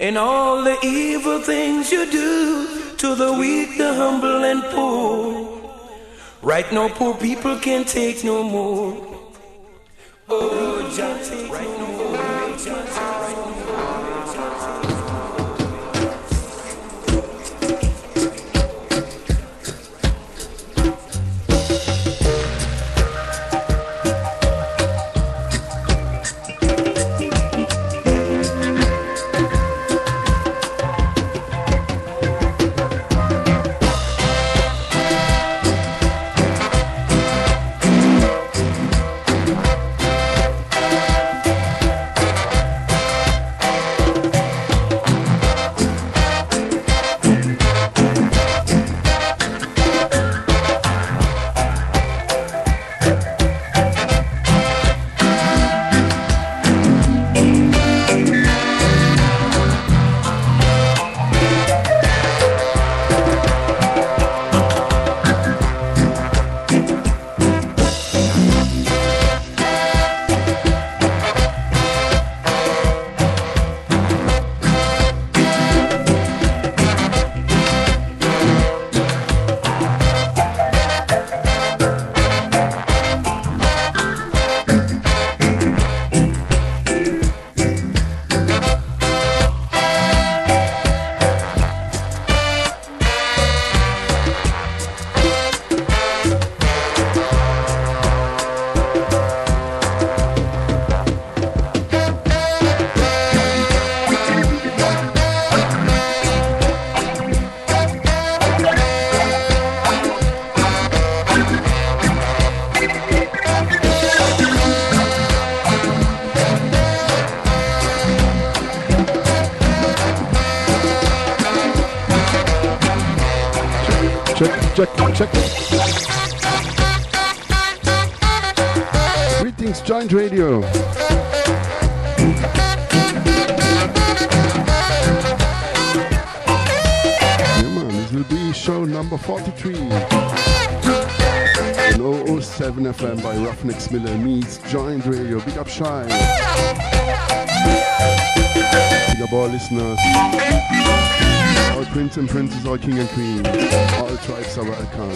And all the evil things you do to the weak, the humble, and poor. Right now, poor people can't take no more. Oh, Jah, right no listeners. All prince and princess, all king and queen. All tribes are welcome.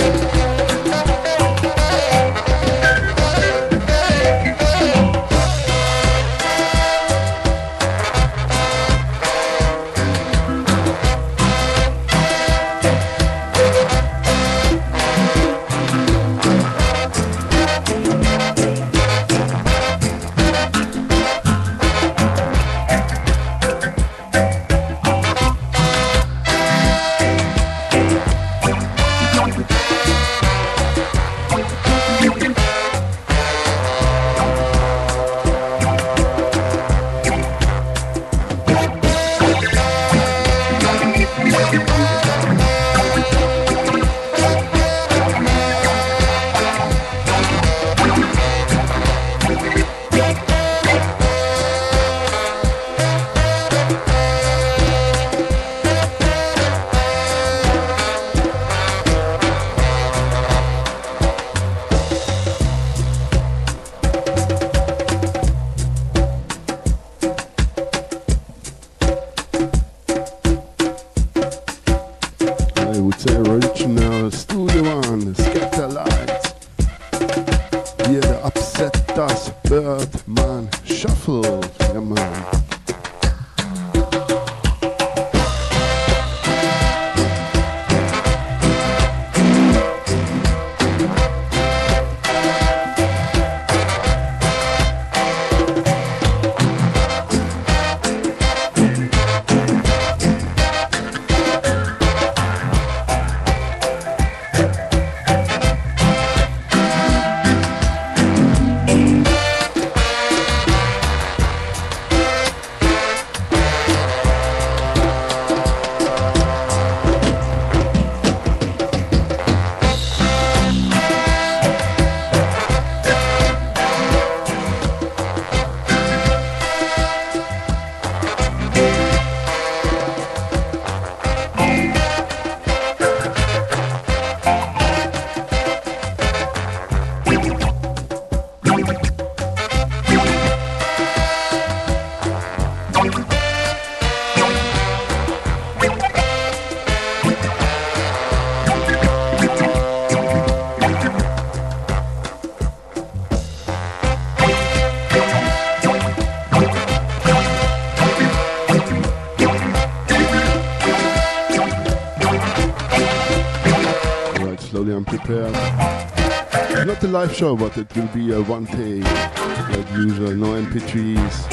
A live show, but it will be a one take, like usual. No MP3s,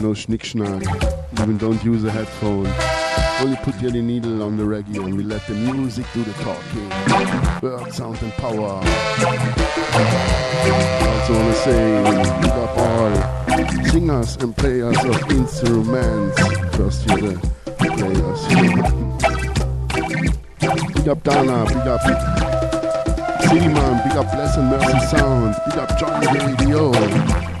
no schnick schnack. Even don't use a headphone. Only put your needle on the reggae and we let the music do the talking. Word, sound, and power. I also wanna say, big up all singers and players of instruments. First, you're the players. big up Dana, big up City Man, big up Blessing Mercy Sound, big up John Radio.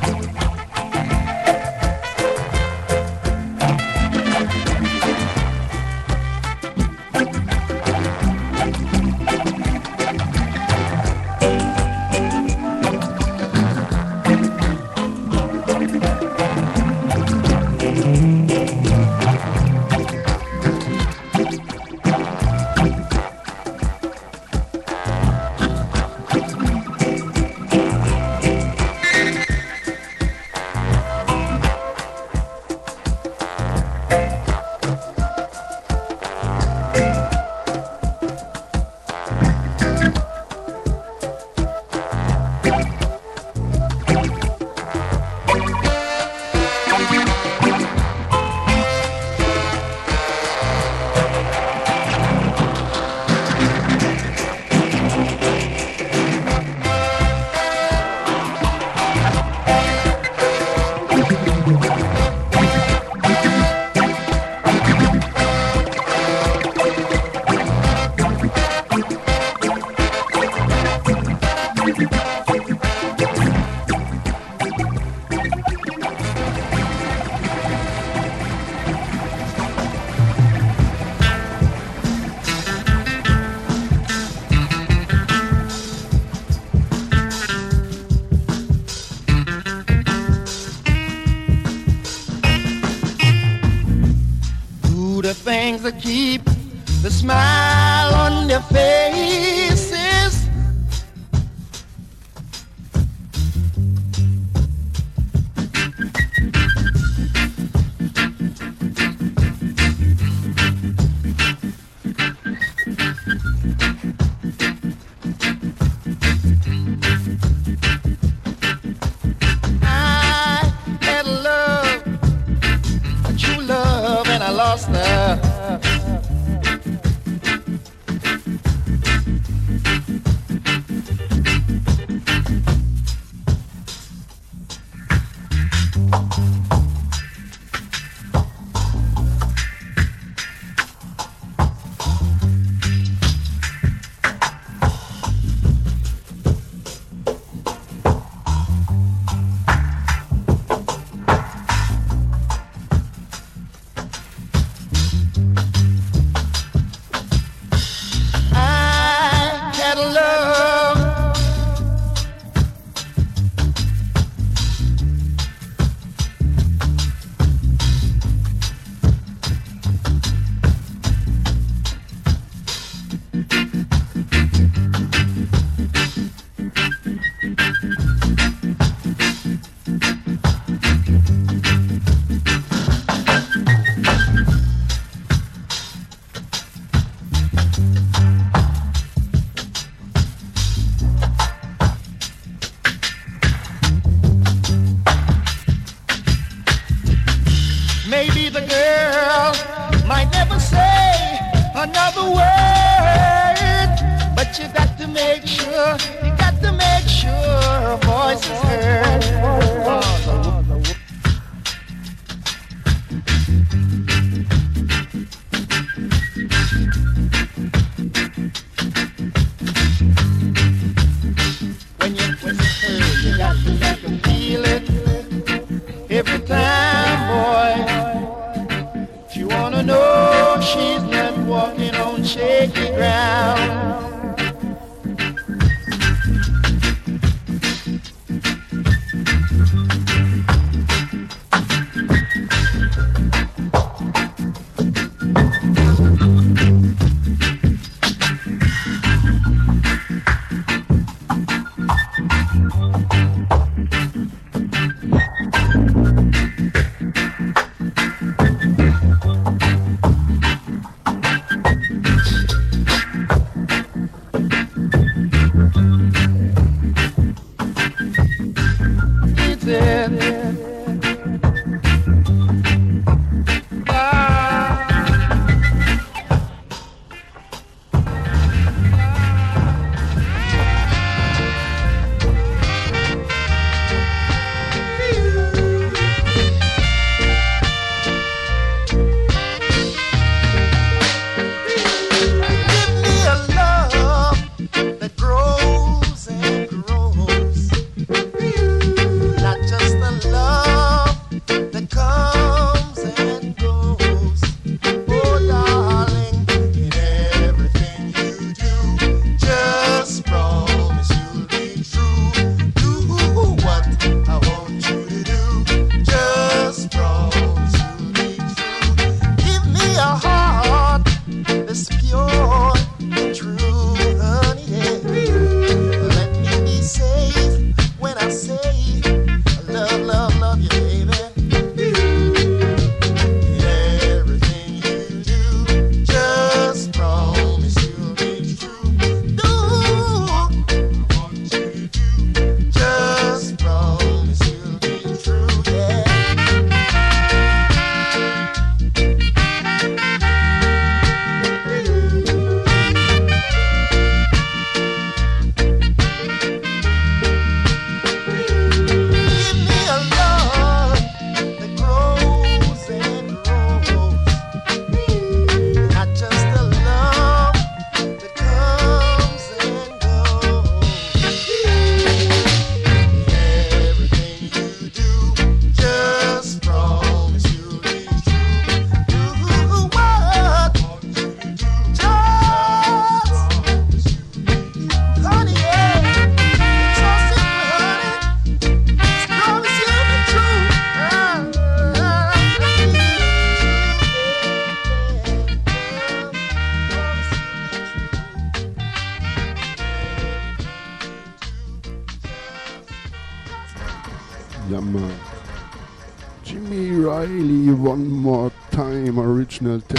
Time.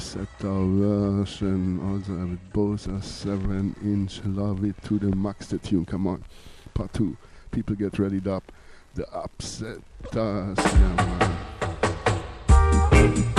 The upset version, also with both a 7 inch, love it to the max. The tune, come on. Part 2, People Get Ready up, the upsetters, yeah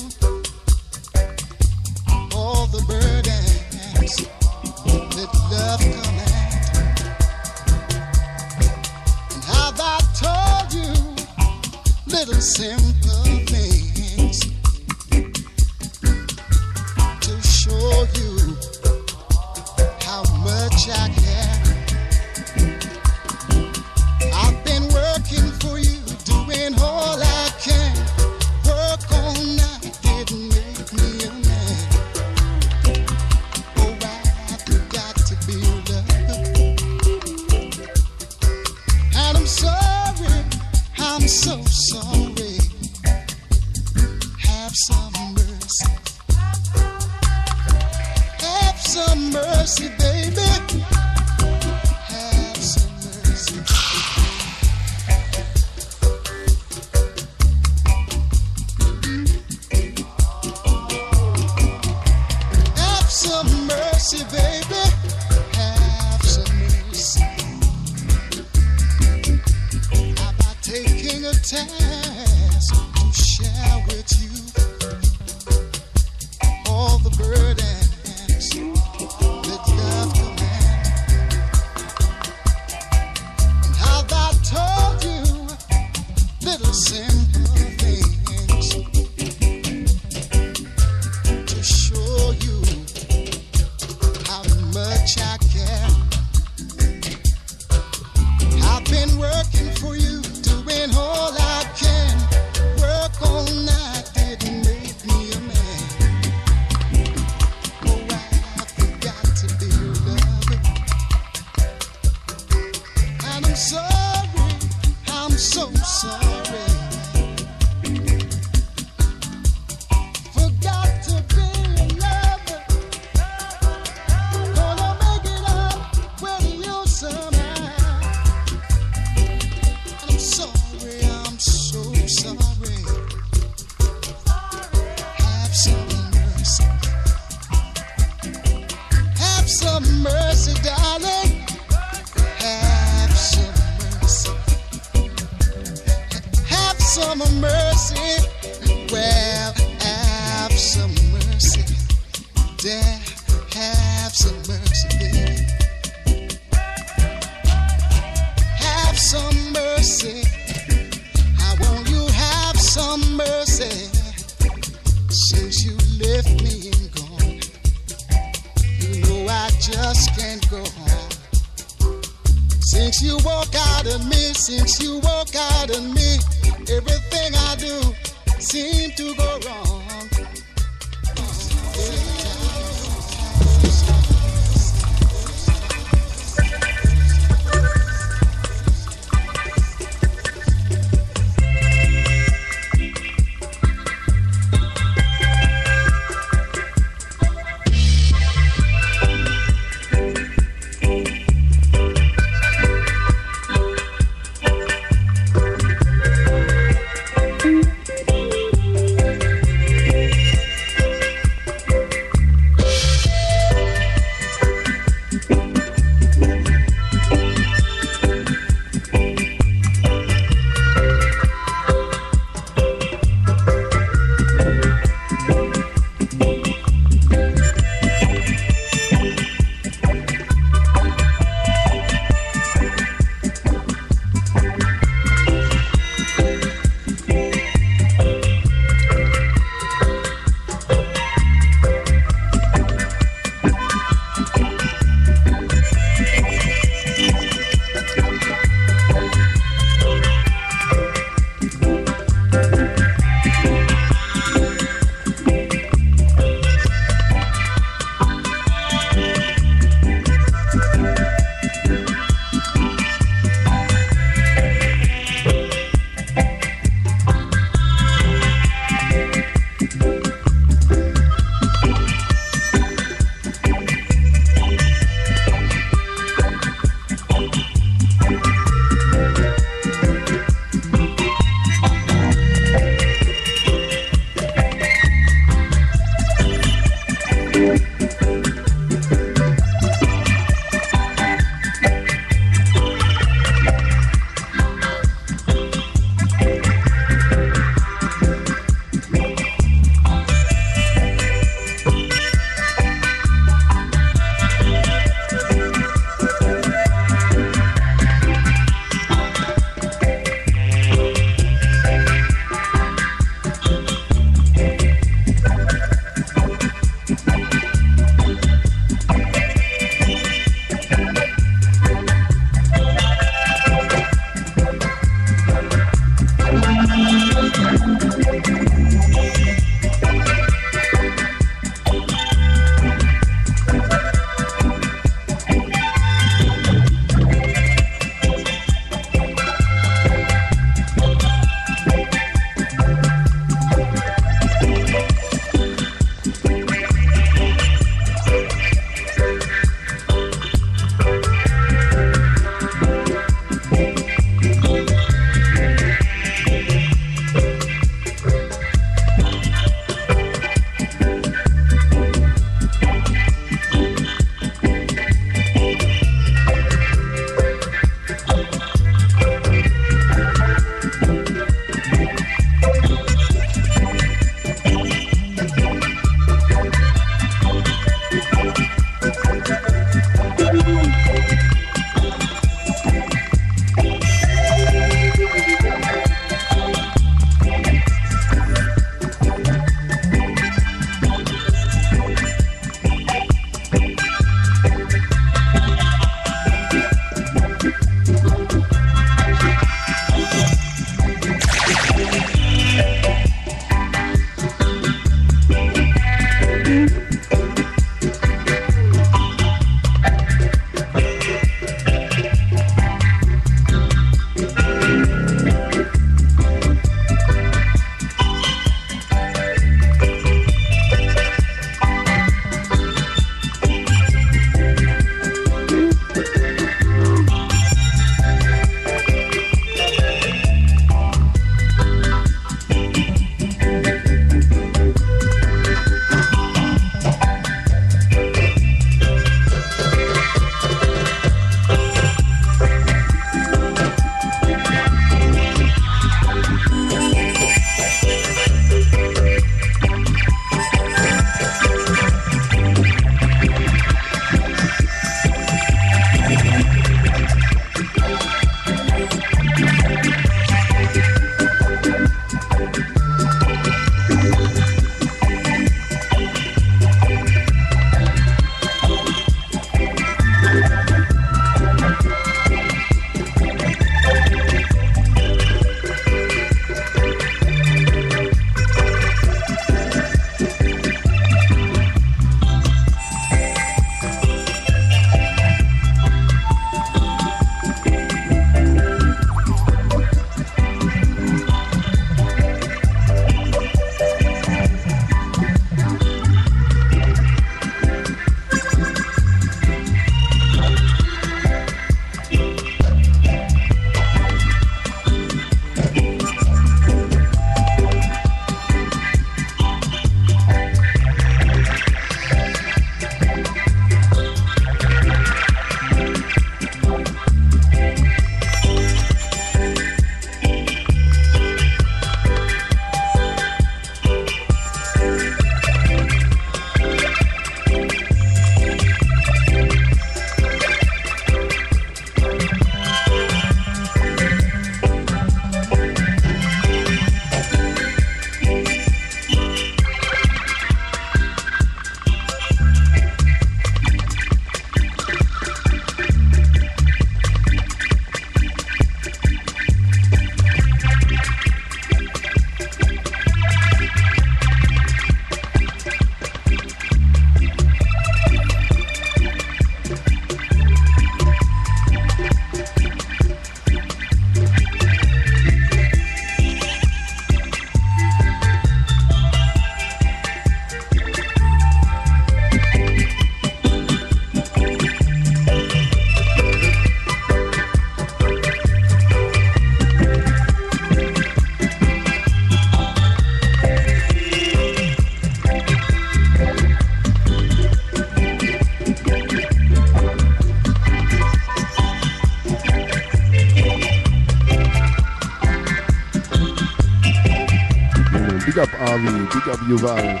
big up Yuval.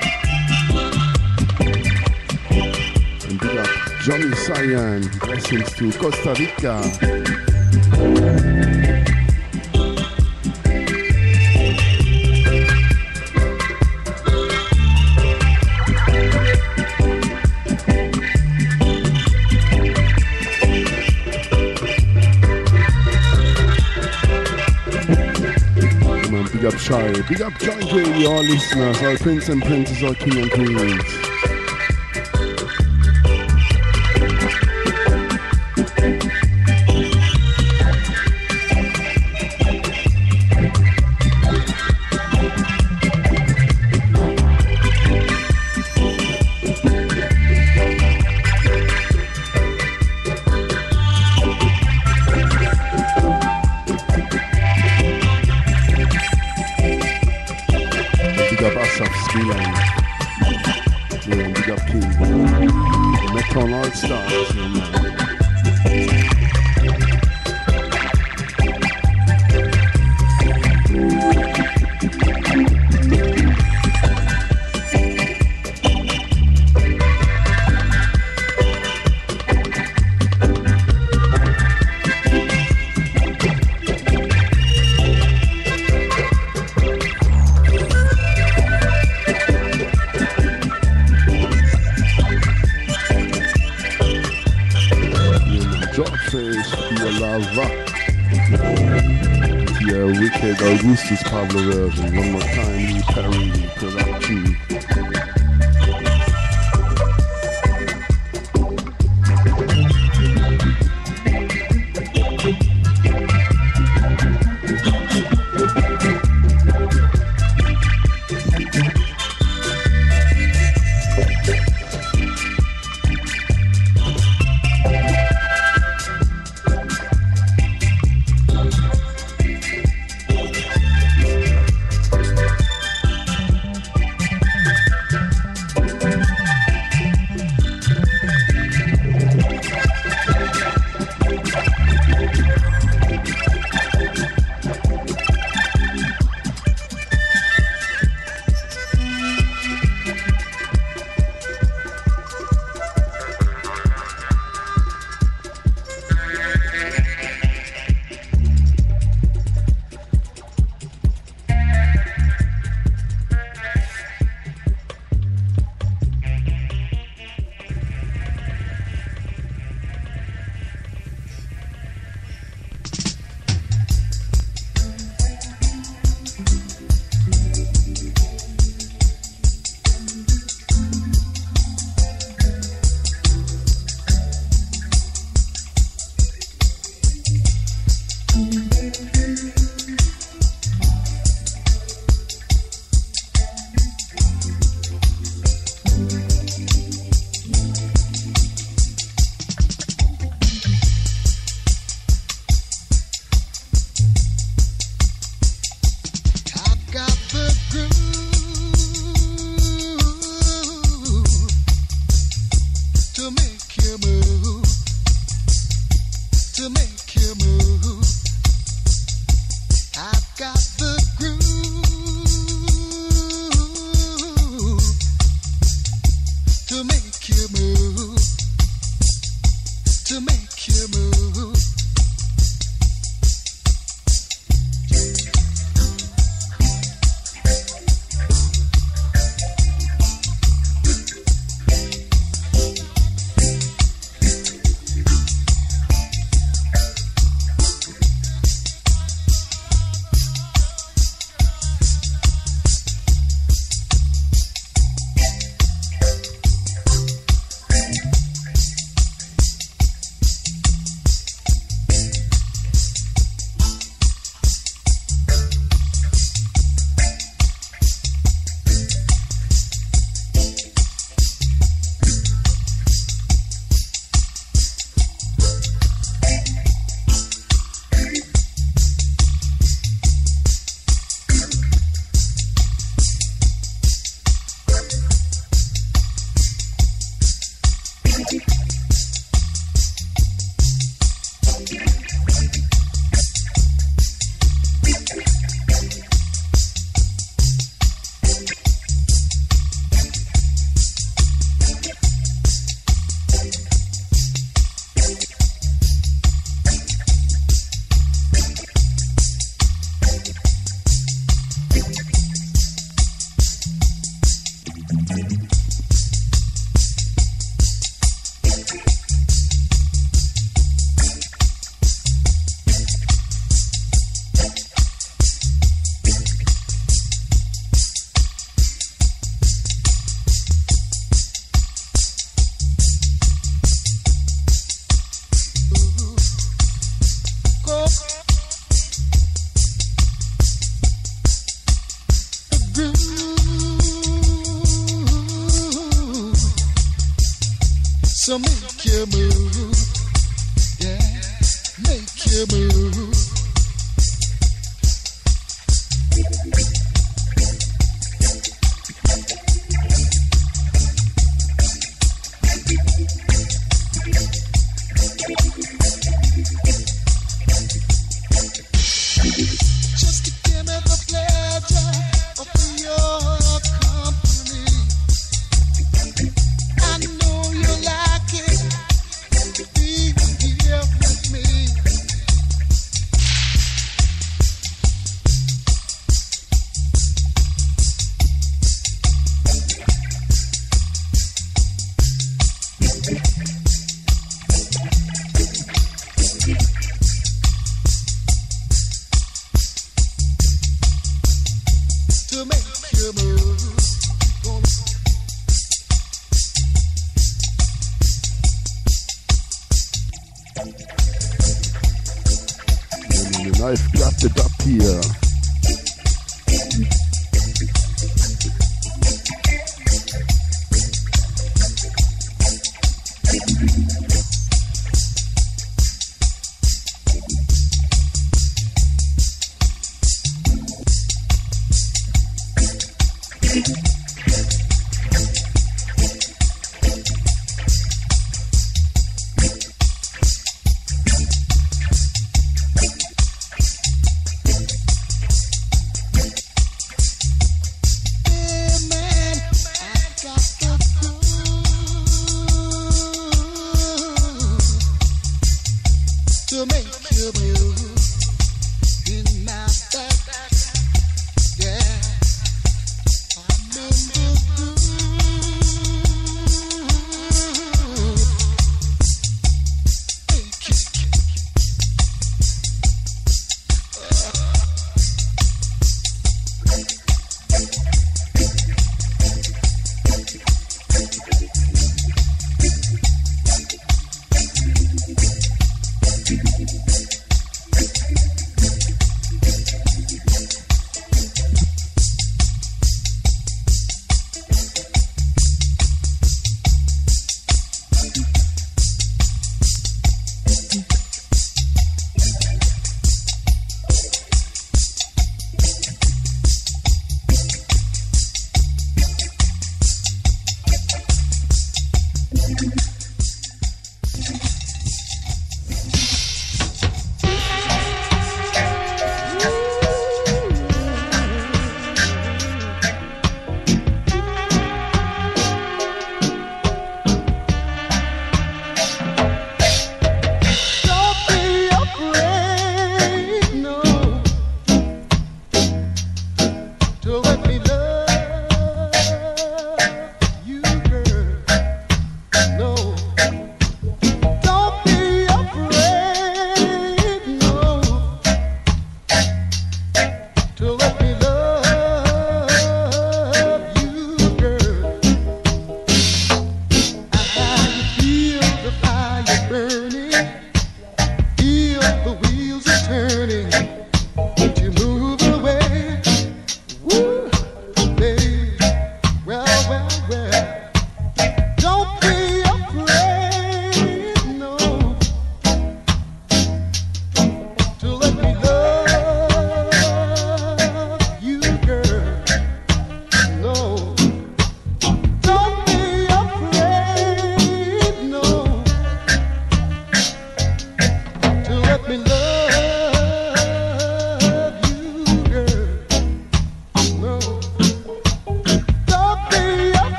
And big up Johnny Cyan. Blessings to Costa Rica. Shy, big up Joint Radio, all listeners, all prince and princesses, all king and queens.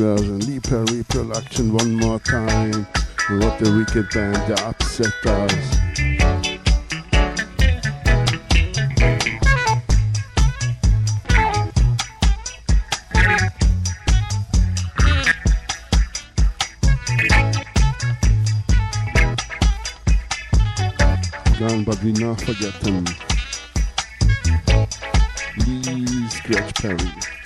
12-inch version. Lee Perry production one more time. What the wicked band, the Upsetters. But we not forget him. Lee Scratch Perry.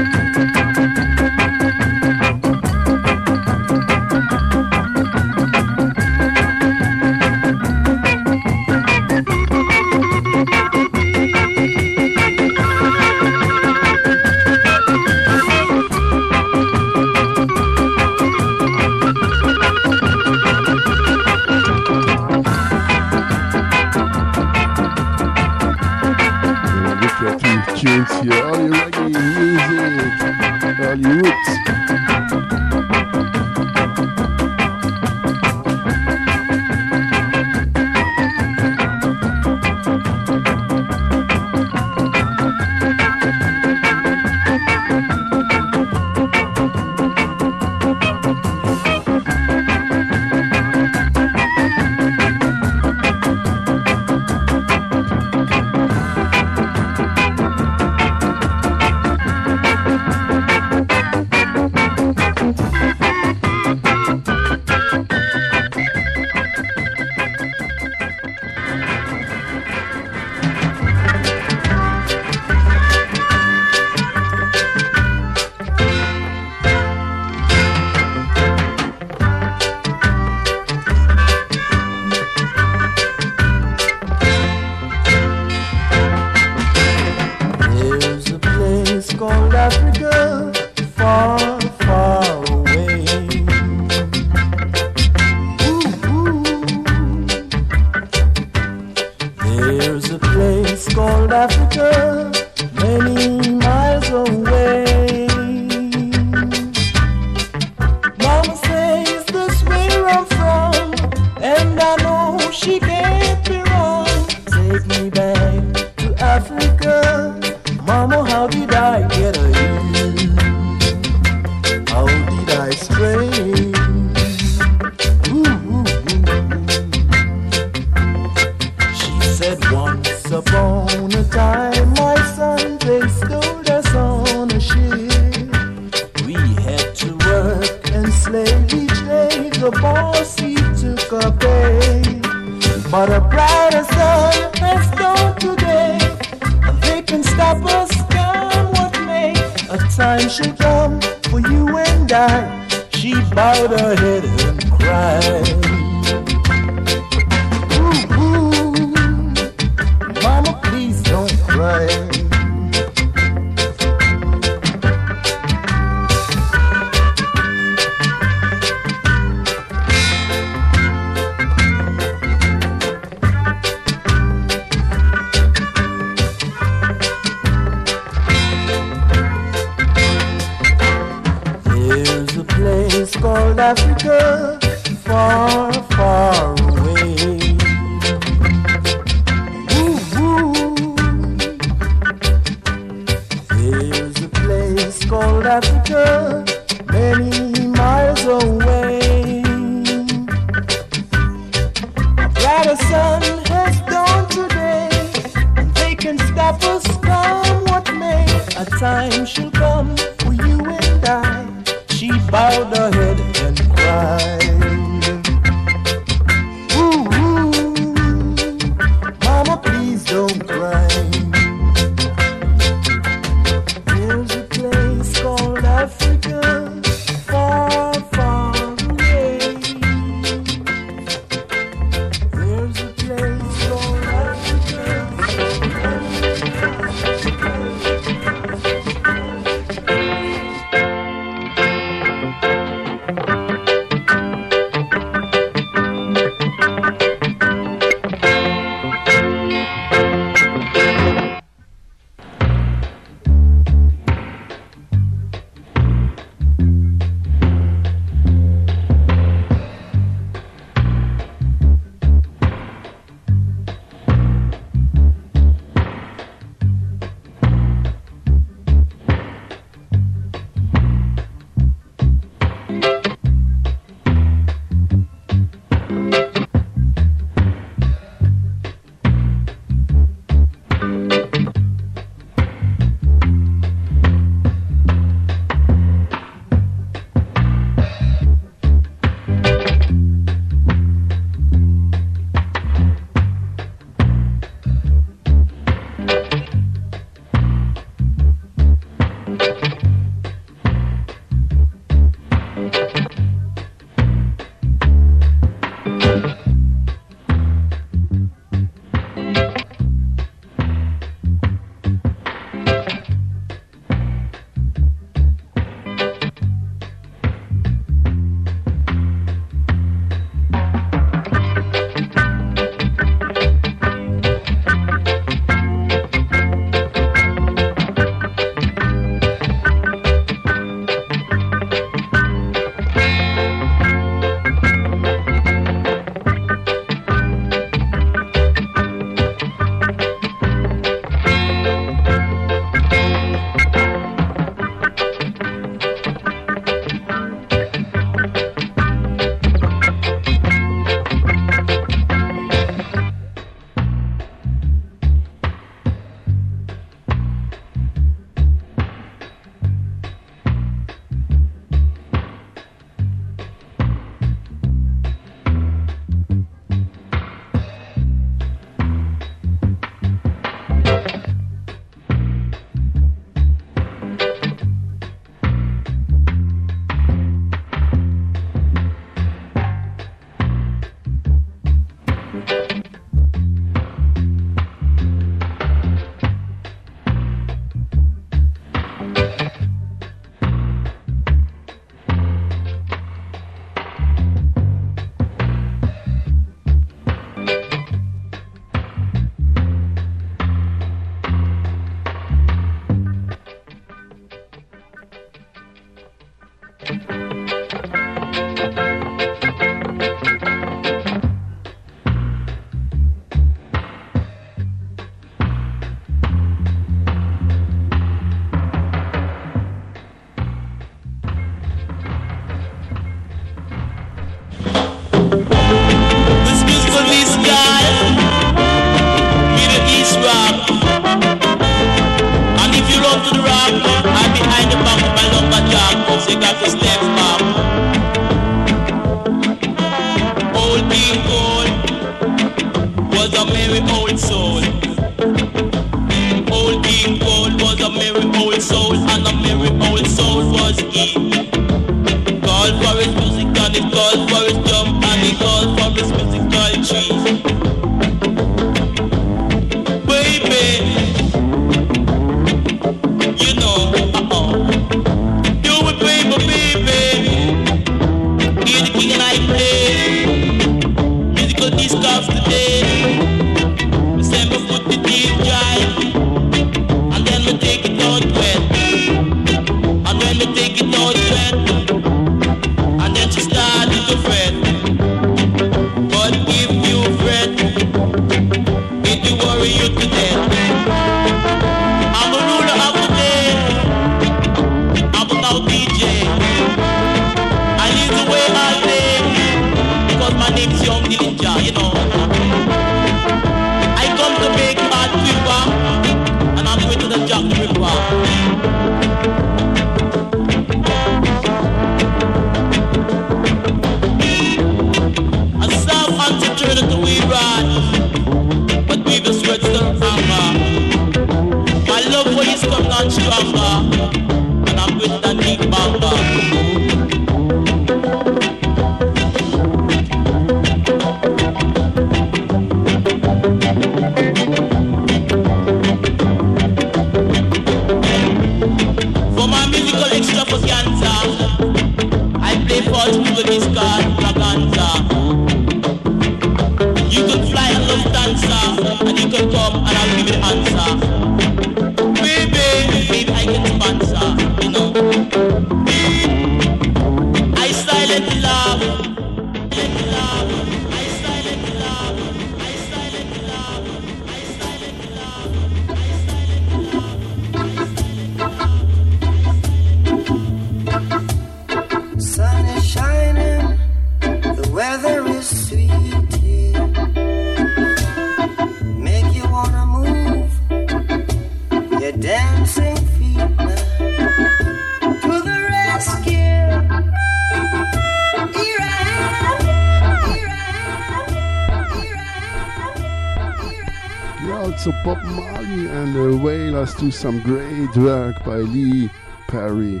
Some great work by Lee Perry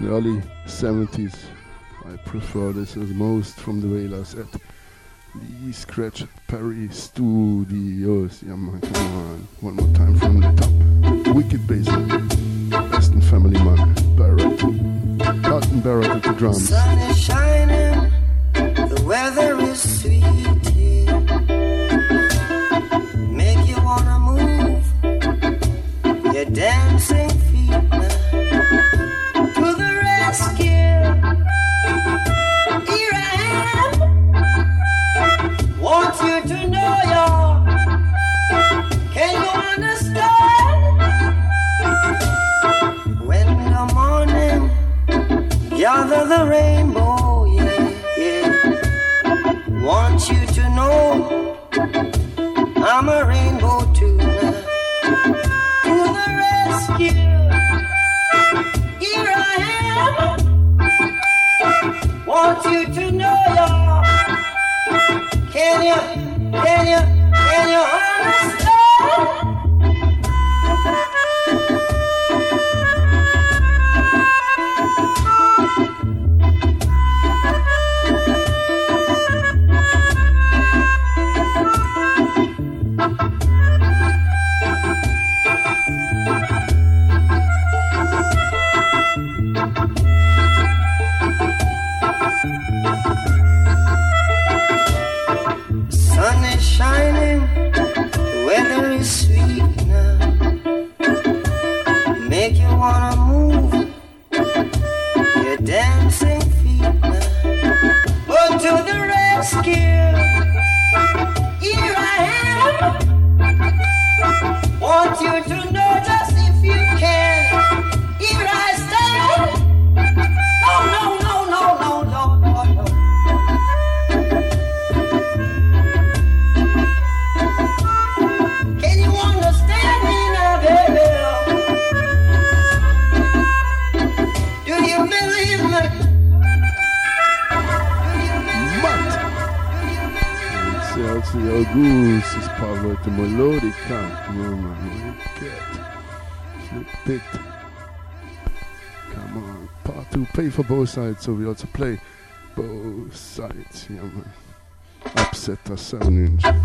in the early 70s. I prefer this as most from the Wailers at Lee Scratch Perry Studios. Yeah, man, come on. One more time from the top. Wicked bass. Aston Family Man. Barrett. Carlton Barrett at the drums. side, so we also play both sides. Yeah, man. Upsetters, seven ninja.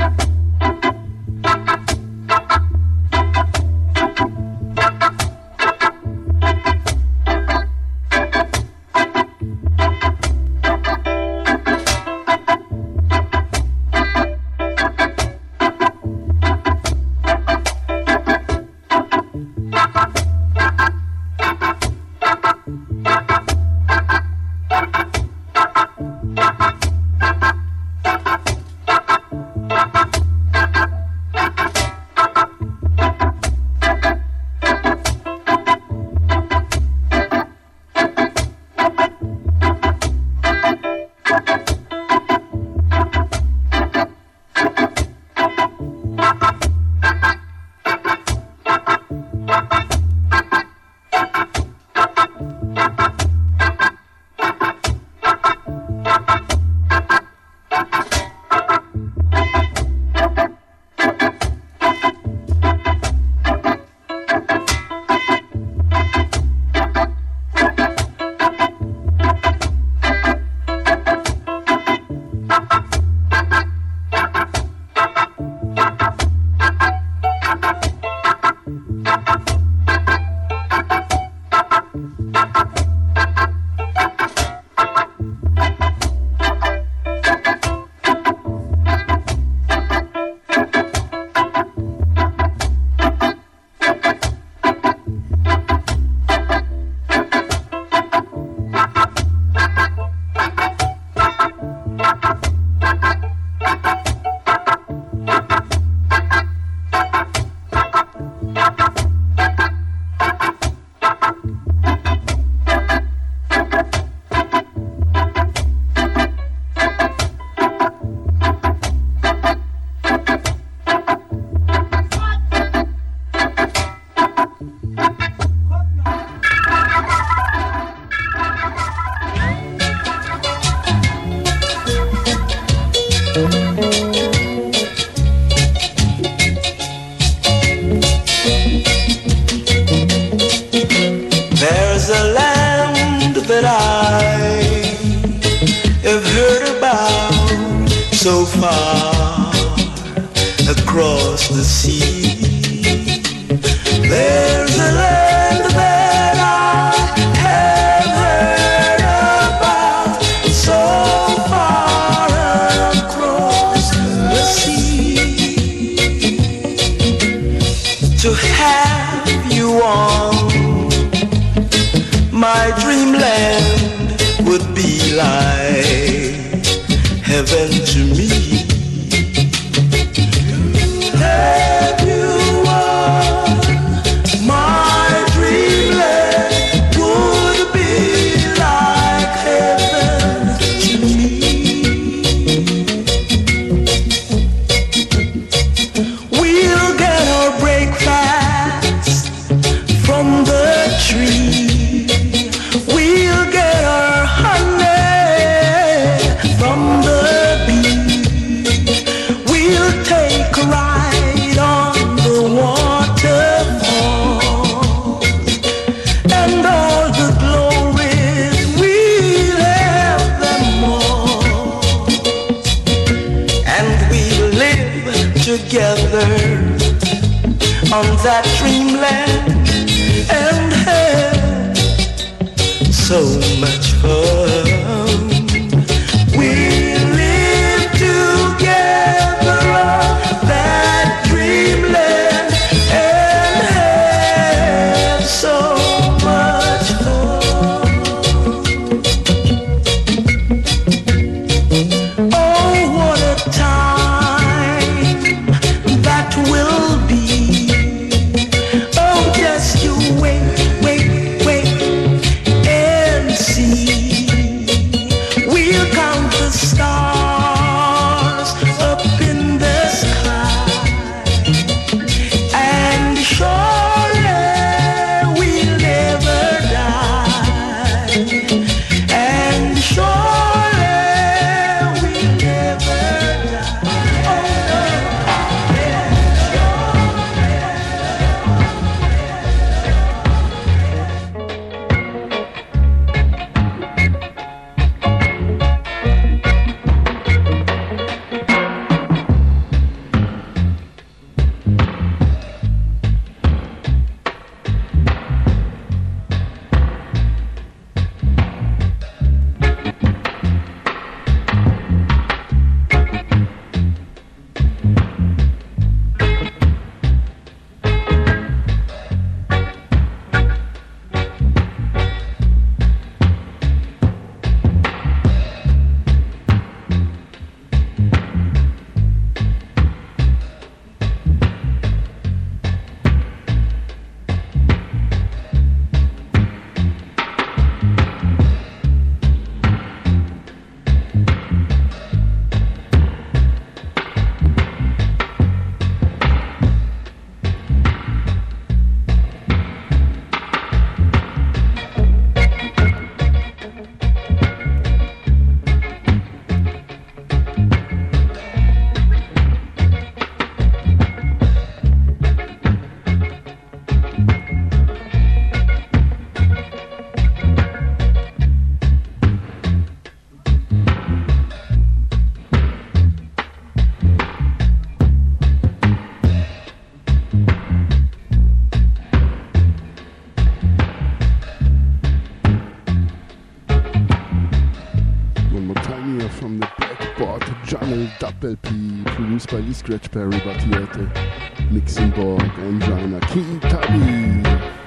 Produced by Lee Scratch Perry, but here at the Mixing Board and Jana King Tubby.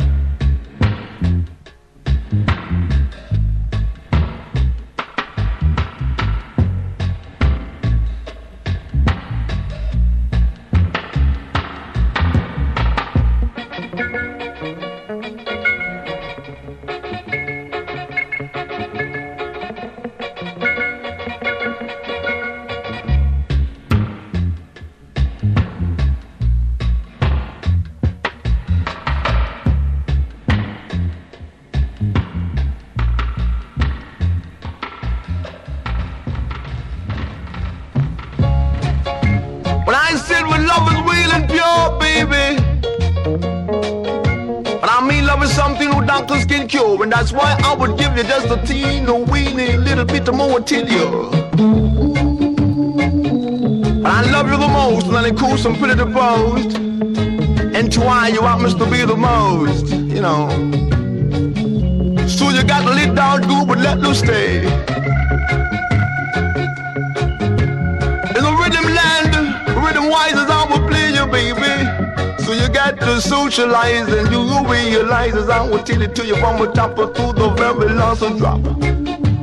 Tell it to you from the top to the very last drop.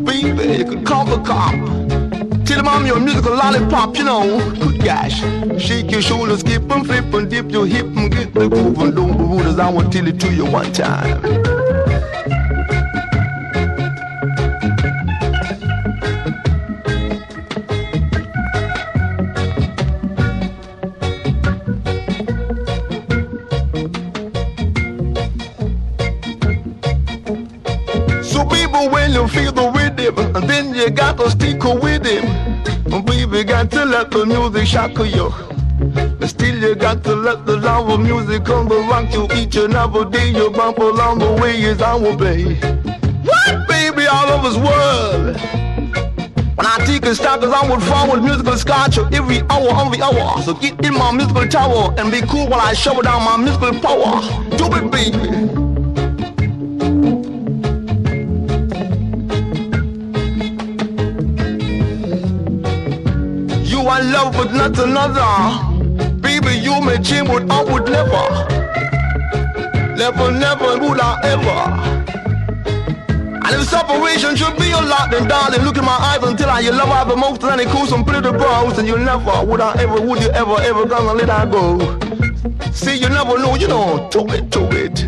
Baby, you can call the cop. Tell them I'm your musical lollipop, you know. Good gosh. Shake your shoulders, skip and flip and dip your hip and get the groove and don't be as I tell it to you one time. The music shock you. But still you got to let the love of music come rock you each and every day. You bump along the way as I will be. What, baby, all over this world. When I take a stop, cause I would forward musical scotch every hour, every hour. So get in my musical tower and be cool while I shovel down my musical power. Do it, baby. Not another. Baby, you may change, but I would never. Never, never would I ever. And if separation should be a lot, then darling, look in my eyes until I you love I the most, and it cool some pretty bros, and you never would I ever, would you ever, ever gonna let I go? See, you never know, you know, to it, to it.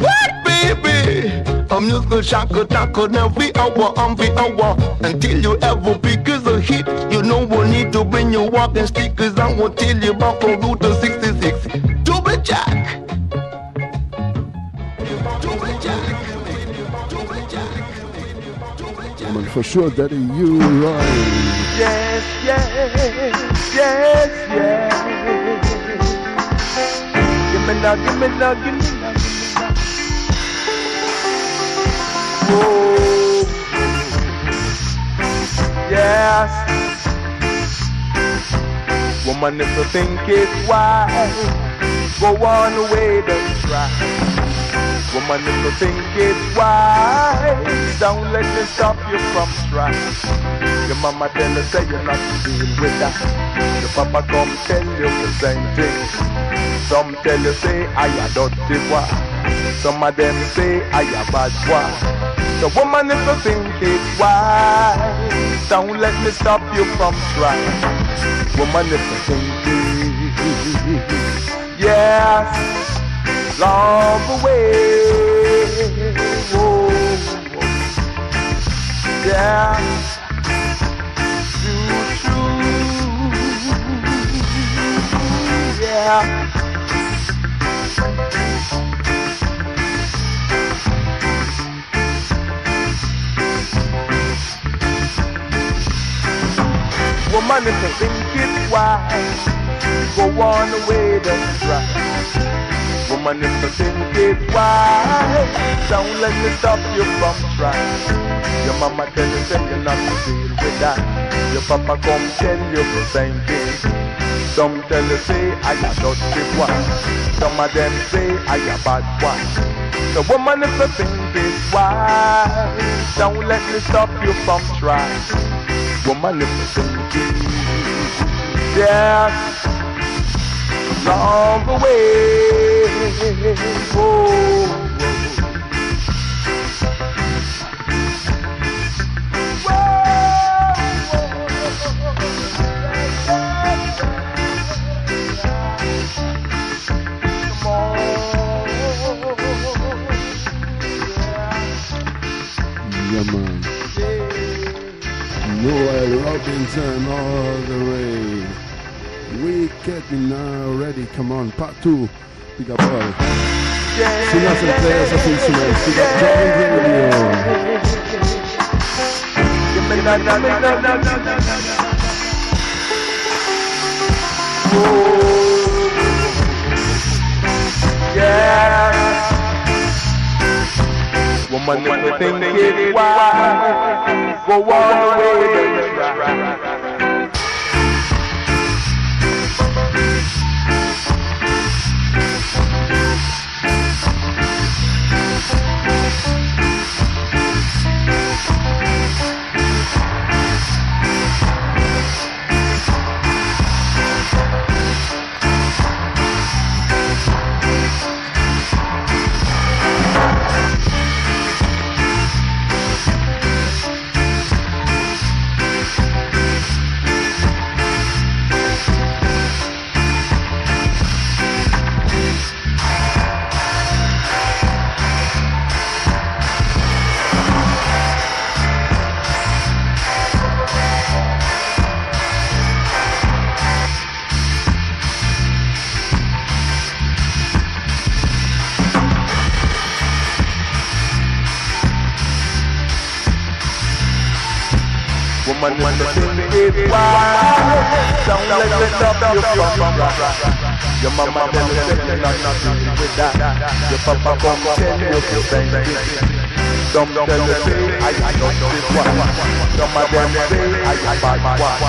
What, baby? A musical attack could never be over, I'm be over until you ever pick is a hit. You know we need to bring your walking stickers. I will tell you about the route to 66. Double jack. For sure, Daddy, you right. Yes, yes, yes, yes. Give me now, give me now, give me Yes. Woman, if you think it's wise, go on away, don't try. Woman, if you think it's wise, don't let me stop you from trying. Your mama tell you say you're not to deal with that. Your papa come tell you the same thing. Some tell you say I a dirty boy. Some of them say I a bad boy. So woman, if you think it's wise, don't let me stop you from trying. Woman, if you think it, yes, love away. Oh, yeah, true, true, yeah. Woman, if you think it's wise, go on away, don't try. Woman, you think it's wise, don't let me stop you from trying. Your mama tell you, say you're not to deal with that. Your papa come tell you the same thing. Some tell you, say, I am the one. Some of them say, I am bad one. So woman, you think it's wise. Don't let me stop you from trying. Woman, if you think yes, long way. Oh. Yeah. Noel Robinson all the way. We getting now ready. Come on, part two. Big up all. Singers and players of instruments. Big up Drum Radio. Yeah. Woman, if you think it wise, go on away, then try. It don't let me stop. Your mama tell you you're not nothing with that. Your papa come tell you you bend it. Some tell you say I I not this one. Some of them say I I bad one.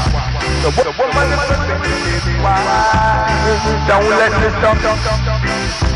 So what you think it wise, don't let me stop.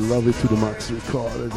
Love it to the max. Recorded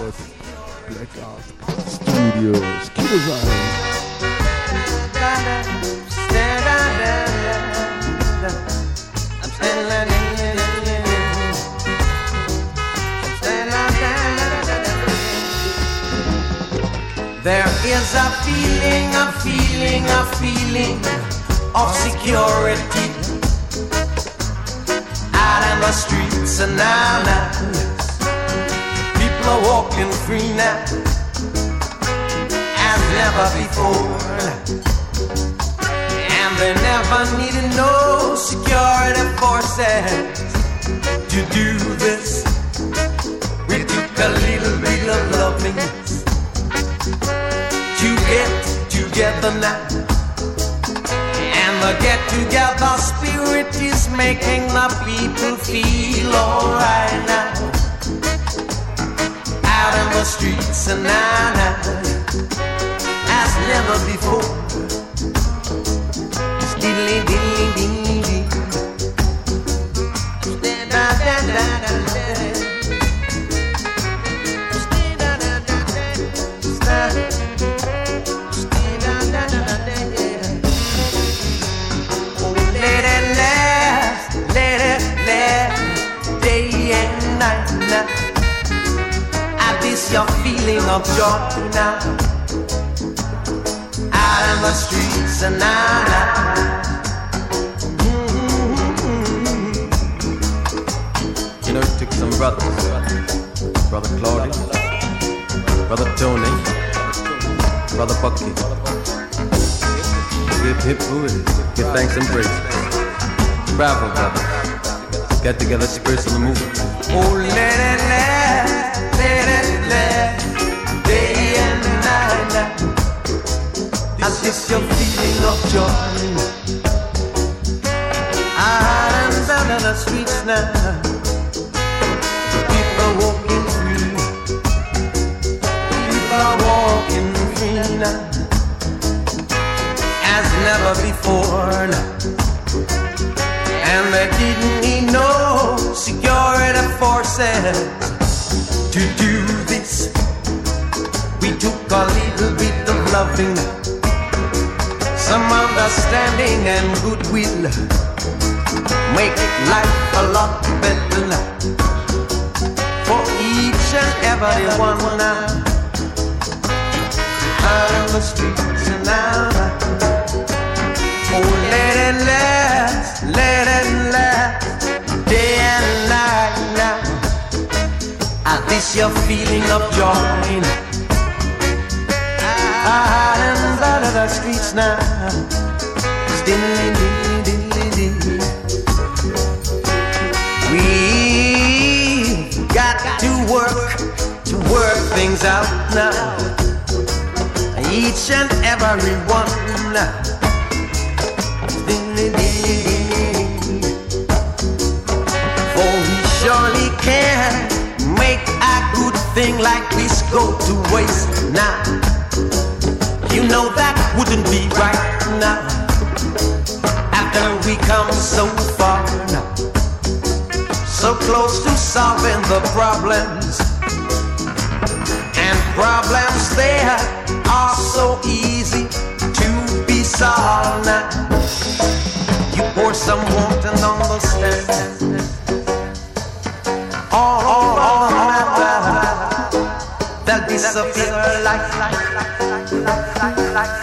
this your feeling of joy. Out and out of the streets now. Diddly, diddly, diddly. We got to work to work things out now. Each and every one now. For we surely can good thing like this go to waste now. You know that wouldn't be right now. After we come so far now, so close to solving the problems, and problems there are so easy to be solved now. You pour some water on the stand. All, all, all disappear like, like, like, like, like, like, like.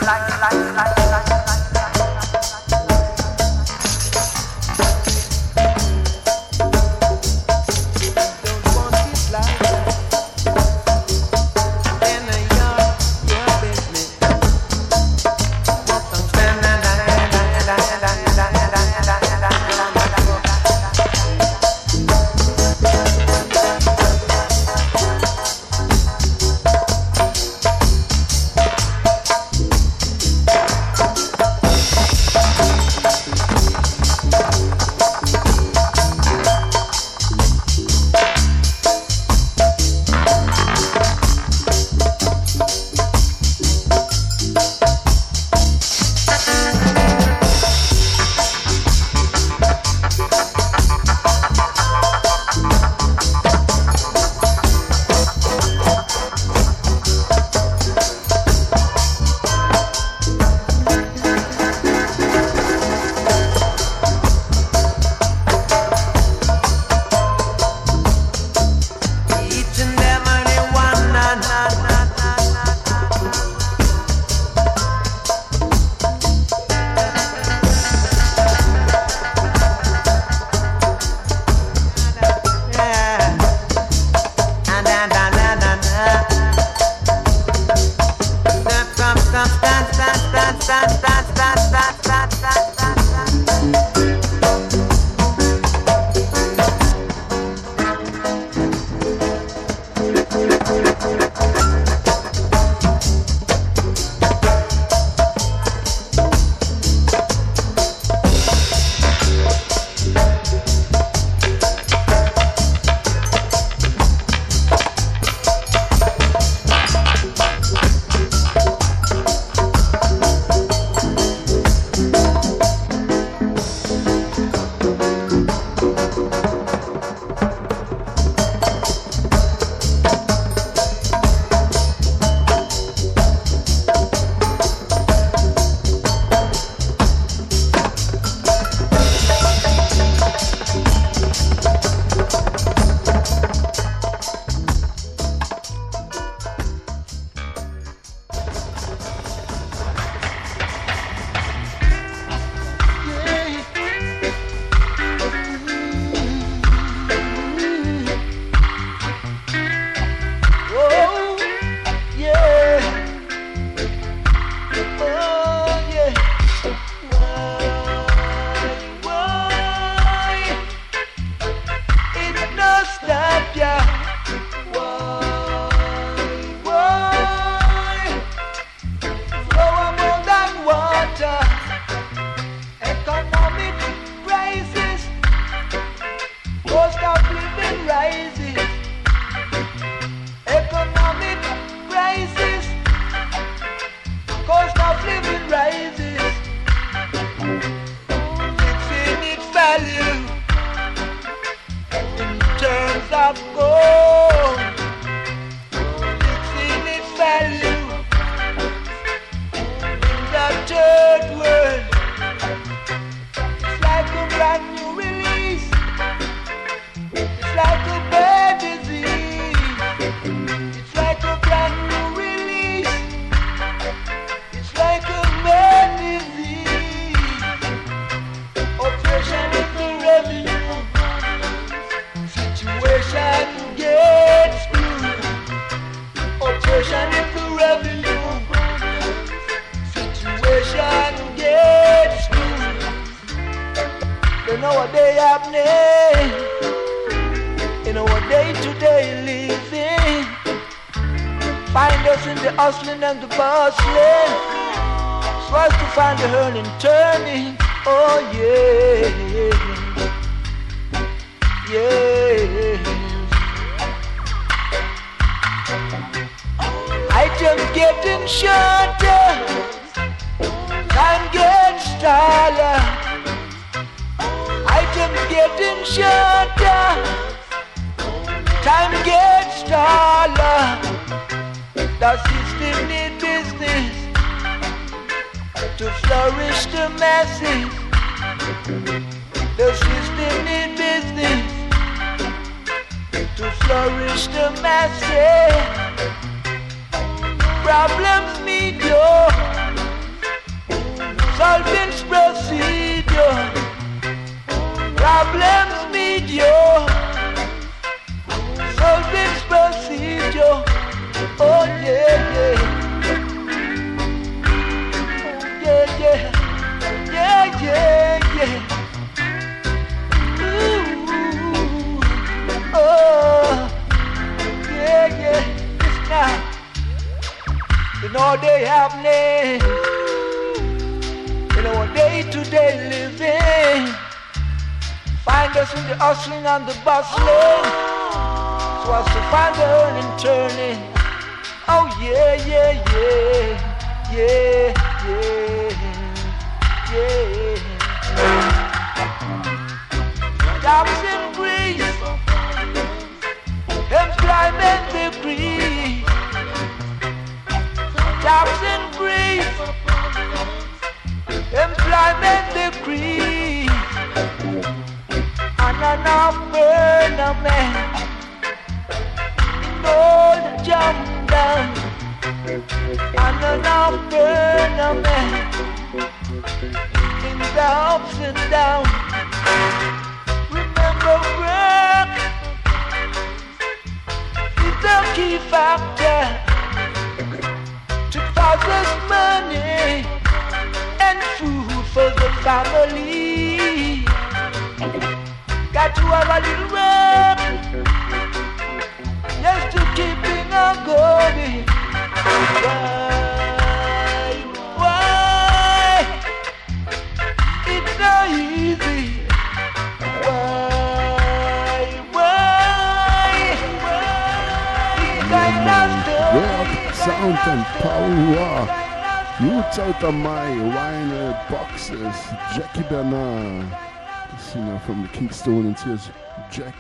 Stone and here's Jack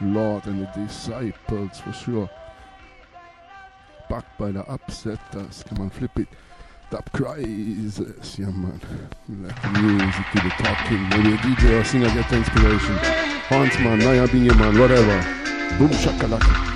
Lord and the Disciples for sure. Backed by the Upsetters, come on, flip it. That Crisis, yeah man. Like music to the top king. Maybe a DJ or singer get inspiration. Huntsman, Naya man. whatever. Boom shakalaka.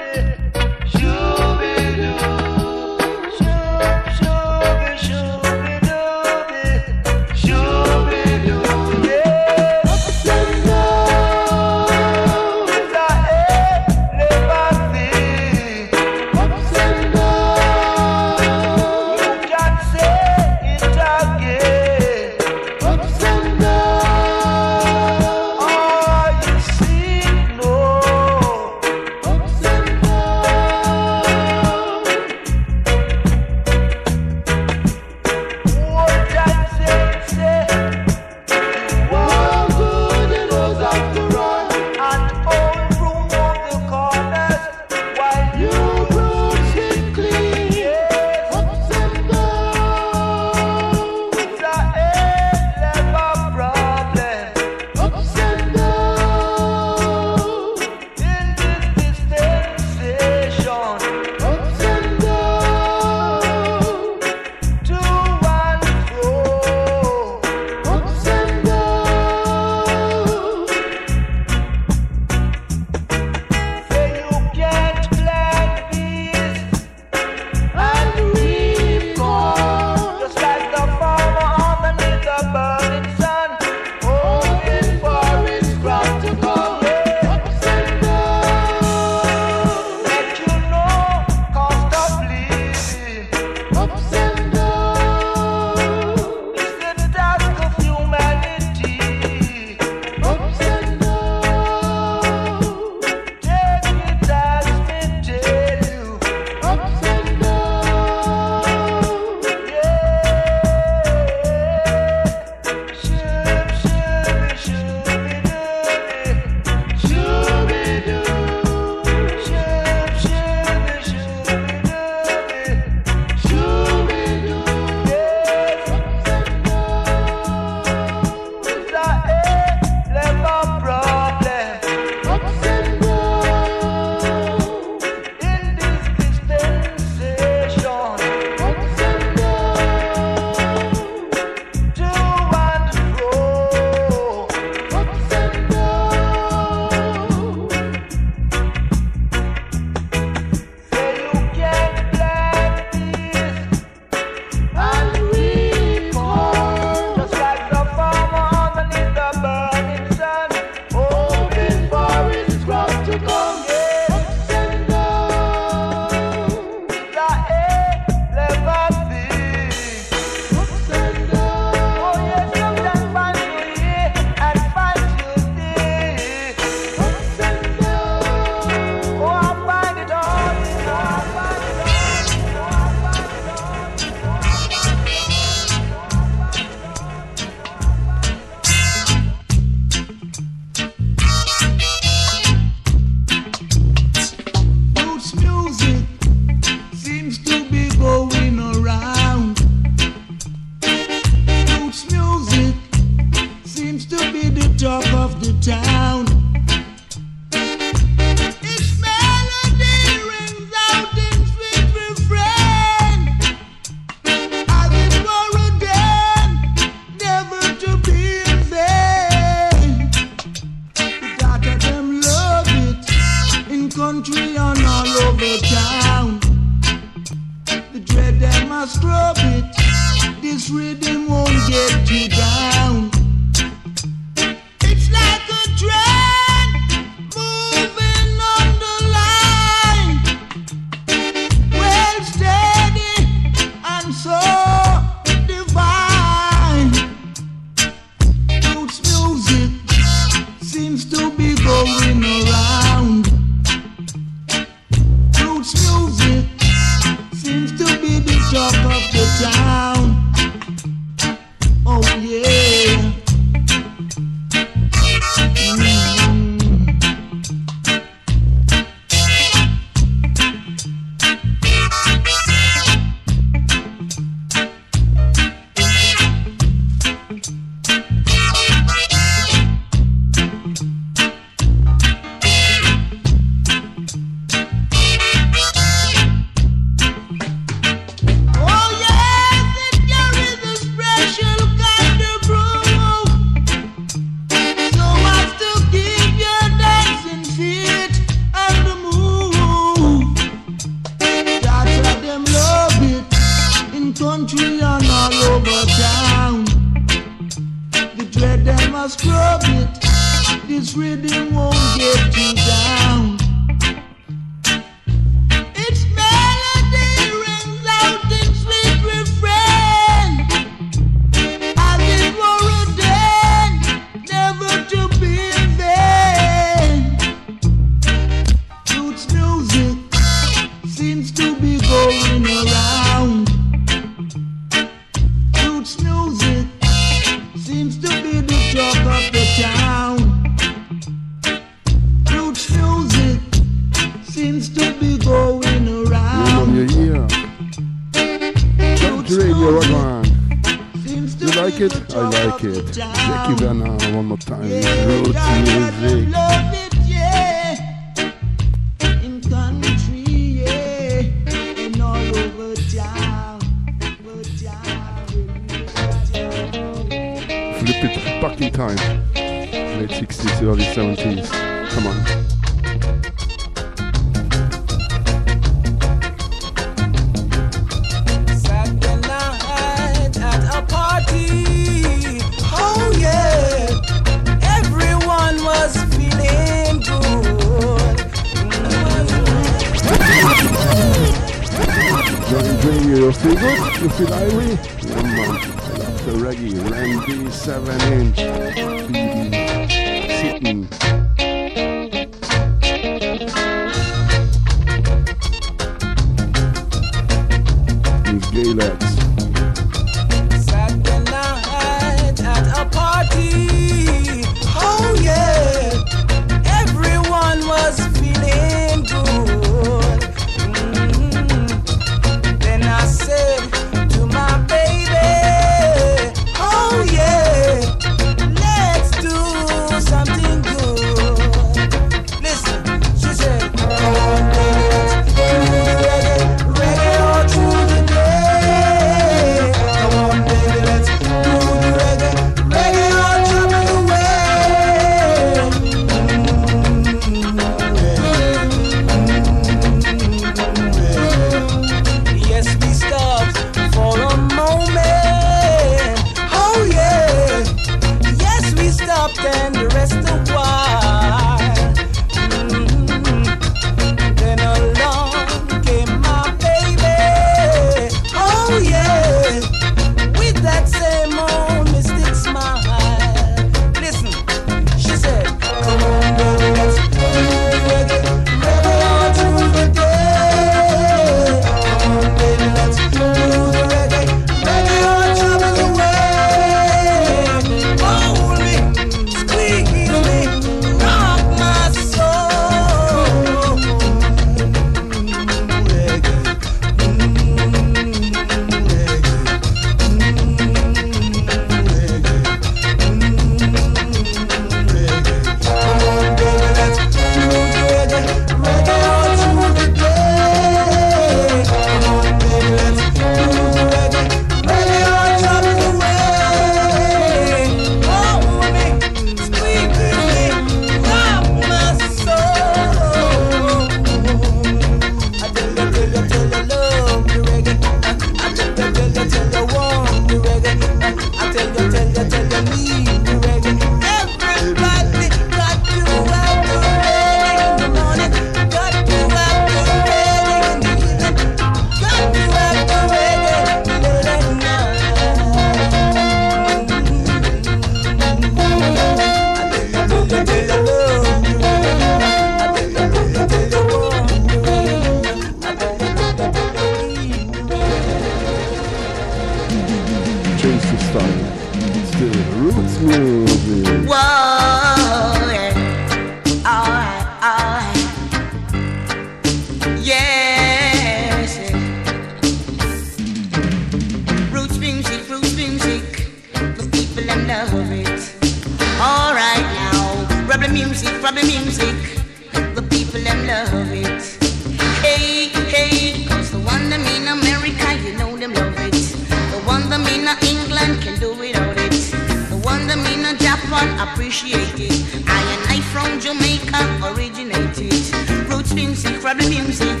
one appreciated. I and I from Jamaica originated. Roots music, reggae music,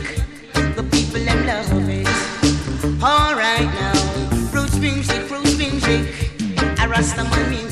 the people them love it. All right now, roots music, roots music, I Rastaman music.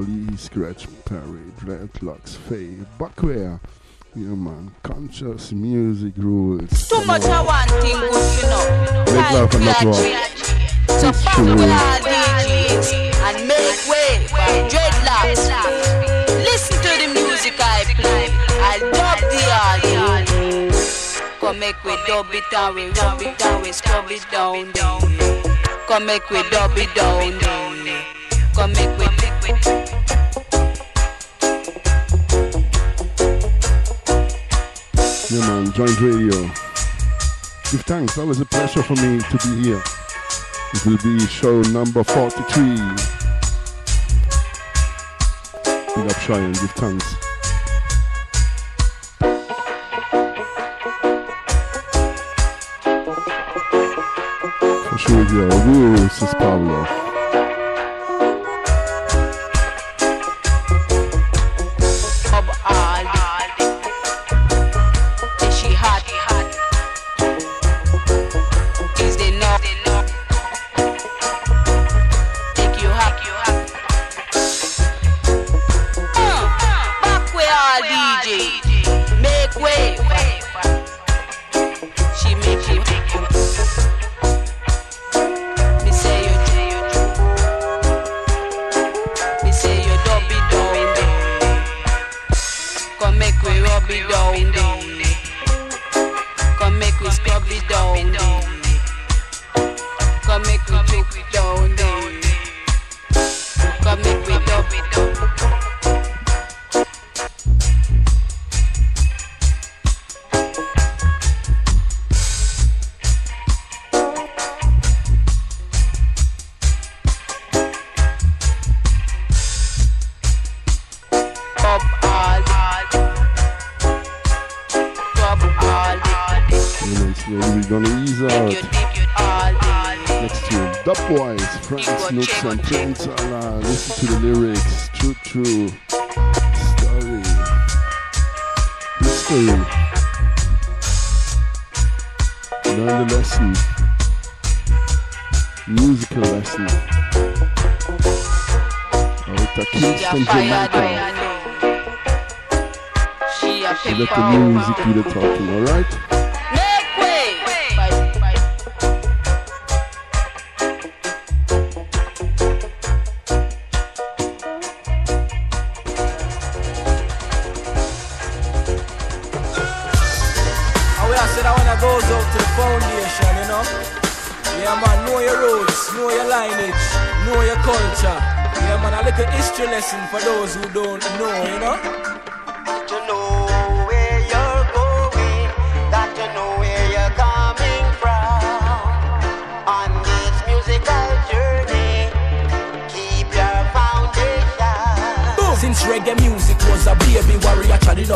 Memory Scratch Perry, Dreadlocks, Faye, Buckware. Yeah, man. Conscious music rules. Too much I want thing good to know. Make love and not war. So It's fuck true. with all DJs and make way by dreadlocks. Listen to the music I play. I dub the audio. Come make we dub it and we rub it and we scrub it down there. Come make we dub it down. Come make we Yeah, man. Joint Radio. Give thanks. Always a pleasure for me to be here. It will be show number 43. Big up Cheyenne. Give thanks. For sure, yeah. Says Pablo.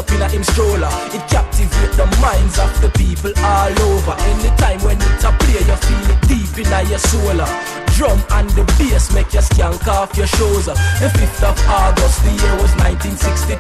Up in a him stroller, it captivate the minds of the people all over. Anytime when it's a play, you feel it deep in your soul. Drum and the bass make you skank off your shoes. The 5th of August, the year was 1962.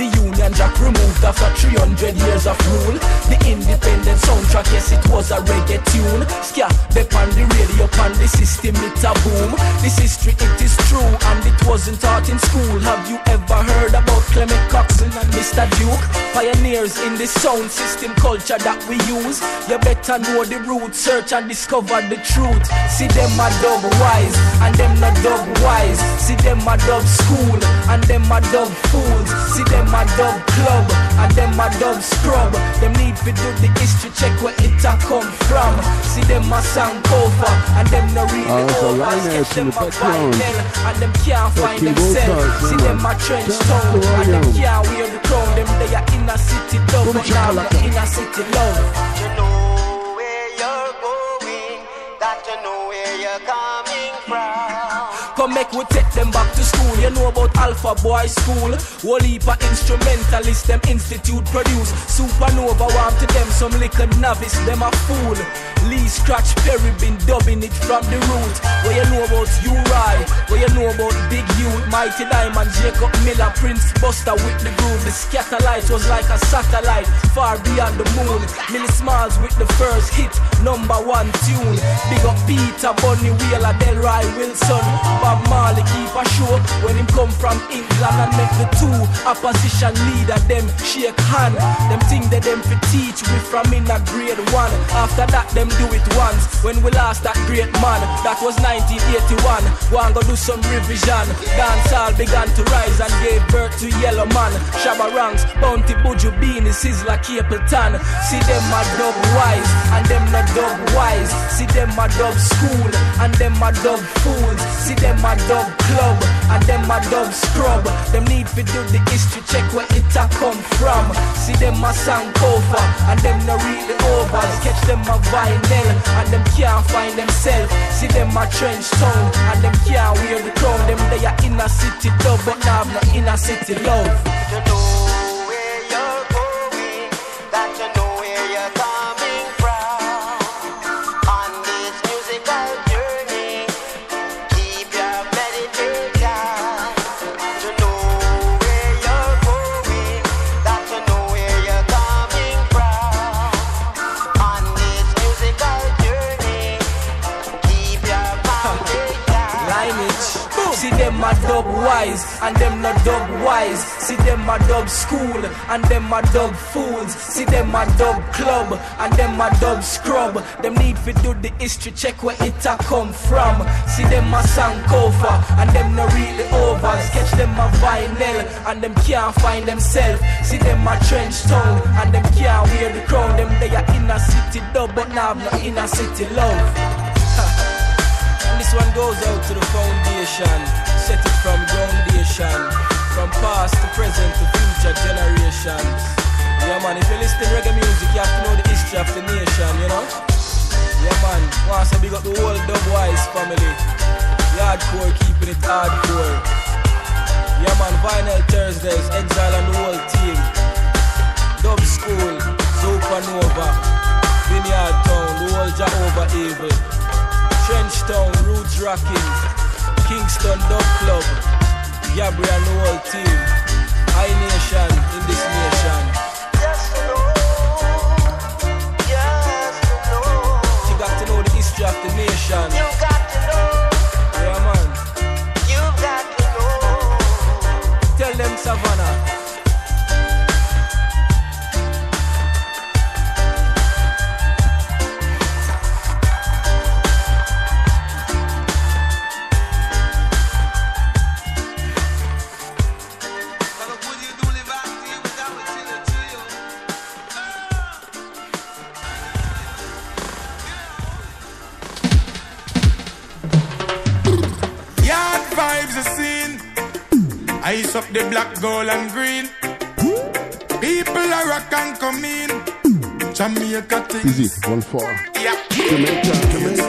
The Union Jack removed after 300 years of rule. The independent soundtrack, yes, it was a reggae tune. Ska, back on the radio, on the system, it's a boom. This history, it is true, and it wasn't taught in school. Have you ever heard about Clement Cox and Mr. Duke, pioneers in the sound system culture that we use. You better know the roots, search and discover the truth. See them a dub wise, and them not dub wise. See them a dub school, and them a dub fools. See them a dub club, and them a dub scrub. Them need to do the history check where it a come from. See them a sound cover, and them no really Ah, so over. Lioness Sketch them the a vinyl, and them can't find themselves. See them a trench the and them can't wear the crown. Them they are inner city dub, but now shakalaka. the inner city love. From. Come make we take them back to school. You know about Alpha Boy School. Whole of instrumentalists, them institute produce. Supernova warm to them, some little novice, them a fool. Lee Scratch Perry been dubbing it from the root. What you know about U-Roy? What you know about Big Youth? Mighty Diamond, Jacob Miller, Prince Buster with the groove. The Skatalites was like a satellite far beyond the moon. Millie Small with the first hit, number one tune. Big up Peter, Bunny Wailer, Delroy Wilson. Bob Marley keep a show when him come from England and make the two opposition leader them shake hand. Them think that them fi teach we from in a grade one. After that them do it once. When we lost that great man, that was 1981. One go do some revision. Dance all began to rise and gave birth to Yellowman. Shabba Ranks, Bounty Buju Beenie, Sizzla Capleton. See them a dub wise and them not dub wise. See them a dub school and them a dub fools. See them a dub club and them a dub scrub. Them need to do the history check where it a come from. See them a sound cover and them not really over. Catch them a vinyl and them can't find themselves. See them a trench town and them can't wear the crown. Them they are inner city dub but now have no inner city love. Wise and them not dub wise. See them a dub school and them a dub fools. See them a dub club and them a dub scrub. Them need to do the history check where it a come from. See them a cover and them not really over. Sketch them a vinyl and them can't find themselves. See them a trench town and them can't wear the crown. Them they are inner city dub but now have no inner city love. And this one goes out to the foundation, set it from groundation, from past to present to future generations. Yeah man, if you listen to reggae music, you have to know the history of the nation, you know? Yeah man, once I big up the whole Dubwise family. Hardcore keeping it hardcore. Yeah man, Vinyl Thursdays, Exile and the whole team. Dub School, Supernova, Vineyard Town, the whole Jehovah Evil. Trench Town, Roots Rocking, Kingston Dub Club, Yabri and the whole team. I Nation in this nation. Ice up the black, gold, and green. People are rock and come in. Jamaica things. Easy, one four. Yeah. Jamaica, Jamaica.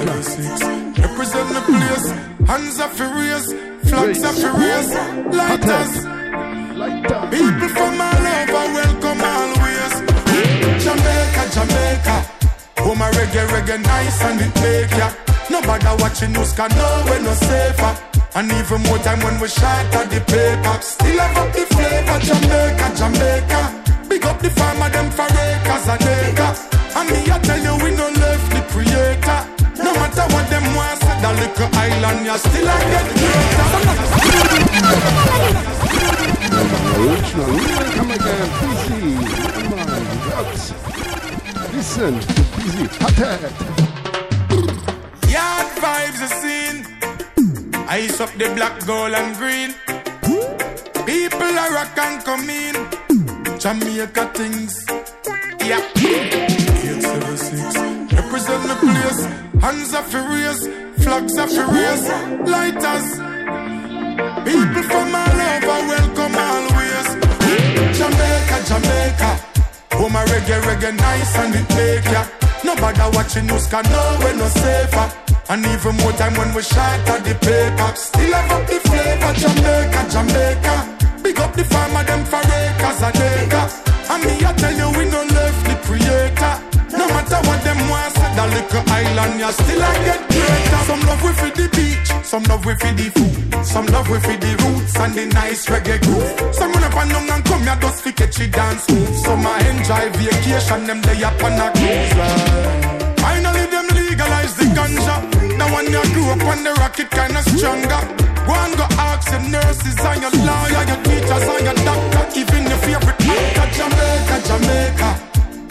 Represent the place. Hands are furious. Flags are furious. Lighters. People from all over welcome always. Jamaica, Jamaica. Oh my reggae, reggae nice and it make ya. Nobody watching us can know we're no safer. And even more time when we shot at the paper. Still have up the flavor, Jamaica, Jamaica. Big up the farmer, them for acres and acres. And me, I tell you, we no left the creator. No matter what them want, say that little island, you still a get greater. Original. Welcome again. Busy. Come on. Rocks. Listen. Busy. Hot Yard vibes are seen. Ice up the black, gold, and green. People are rock and come in. Jamaica things. Yeah. 876. Represent the place. Hands are furious. Flags are furious. Lighters. People from all over welcome always. Jamaica, Jamaica. Oh my reggae, reggae nice and it make ya. Nobody watching news can know we're no safer. And even more time when we shot at the paper. Still have up the flavor, Jamaica, Jamaica. Big up the farmer, them for acres and acres. And me, I tell you, we no left the creator. No matter what them want, say that little island, you still I get greater. Some love we for the beach, some love we for the food, some love we for the roots and the nice reggae groove. Some run up and down and come here just fi catch it dance move. Some I enjoy vacation, them they up on a cruise. Finally, them legalize the ganja. When you grew up on the rocket, kinda stronger. Go and go ask your nurses and your lawyer, your teachers and your doctor, even your favorite actor, Jamaica, Jamaica.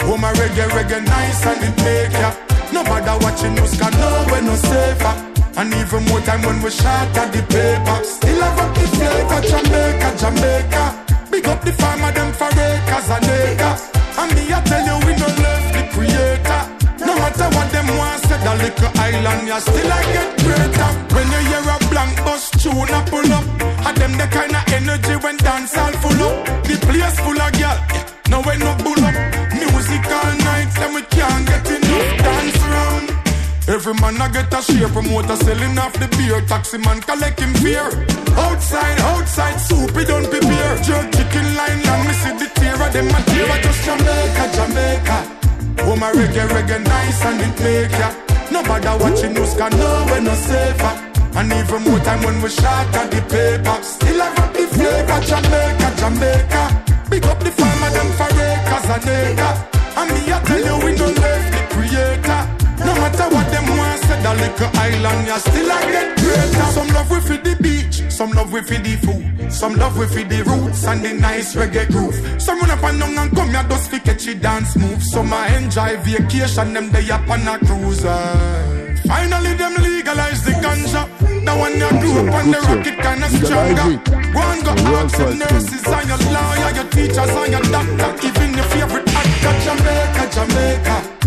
Oh my reggae, reggae nice and it make ya. Nobody watching news can know we're no safer. And even more time when we shot at the paper. Still have up the flavor, Jamaica, Jamaica. Big up the farmer, them for acres and acres. And me, I tell you, we no. No matter what them want, say the little island, you still I get greater. When you hear a blank bus tune a pull up, and them the kind of energy when dance all full up. The place full of girl, now when no bull up. Music all night, then we can't get enough dance round. Every man I get a share promoter selling off the beer. Taxi man collecting beer. Outside, outside, soup don't prepare. Jerk chicken line and me see the tear of them a tear. Just Jamaica, Jamaica. Oh my reggae, reggae nice and it make ya. Nobody watching news can know we're no safer. And even more time when we shot at the paper. Still have up the flavor, Jamaica, Jamaica. Big up the farmer, them for acres and acres. And me, I tell you, we don't left the creator. No matter what them say little island, you still I get greater. Some love we for the beach, some love we for the food, some love we for the roots and the nice reggae groove. Some run up and down and come here just fi catchy dance move. Some I enjoy vacation, them they up on a cruiser. Finally, them legalize the ganja. Now when you grew up on the rocket kinda stronger. Go and go ask your nurses and your lawyer, your teachers and your doctor, even your favorite actor, Jamaica, Jamaica.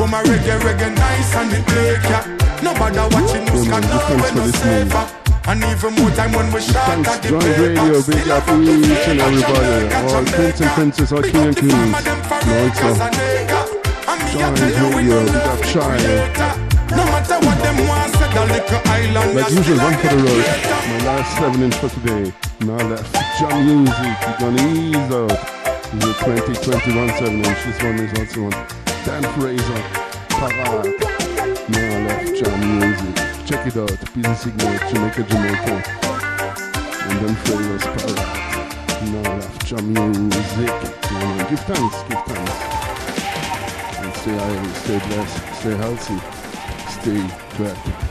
Oh my reggae, reggae nice and it make ya. Nobody watching us can know when no safer. And even more time when we shot at the paper. Radio. Big up have up the each and everybody. All prince and princess, all king and queens. farmer, them for No, acres it's and acres. And me, I Drive tell you, we Radio. Big up creator. No matter what them want, say the little island. Like usual, one for the road. My last 7 inch for today. Now left. Jam music. We're gonna ease out. This is a 2021 7 inch. This one is also on Dan Fraser. Parade. Now left. Jam music. Check it out. Busy Signal. Jamaica, Jamaica. And then Fraser's Parade. Now left. Jam music. Give thanks. Give thanks. And stay high. Stay blessed. Stay healthy. Stay creative.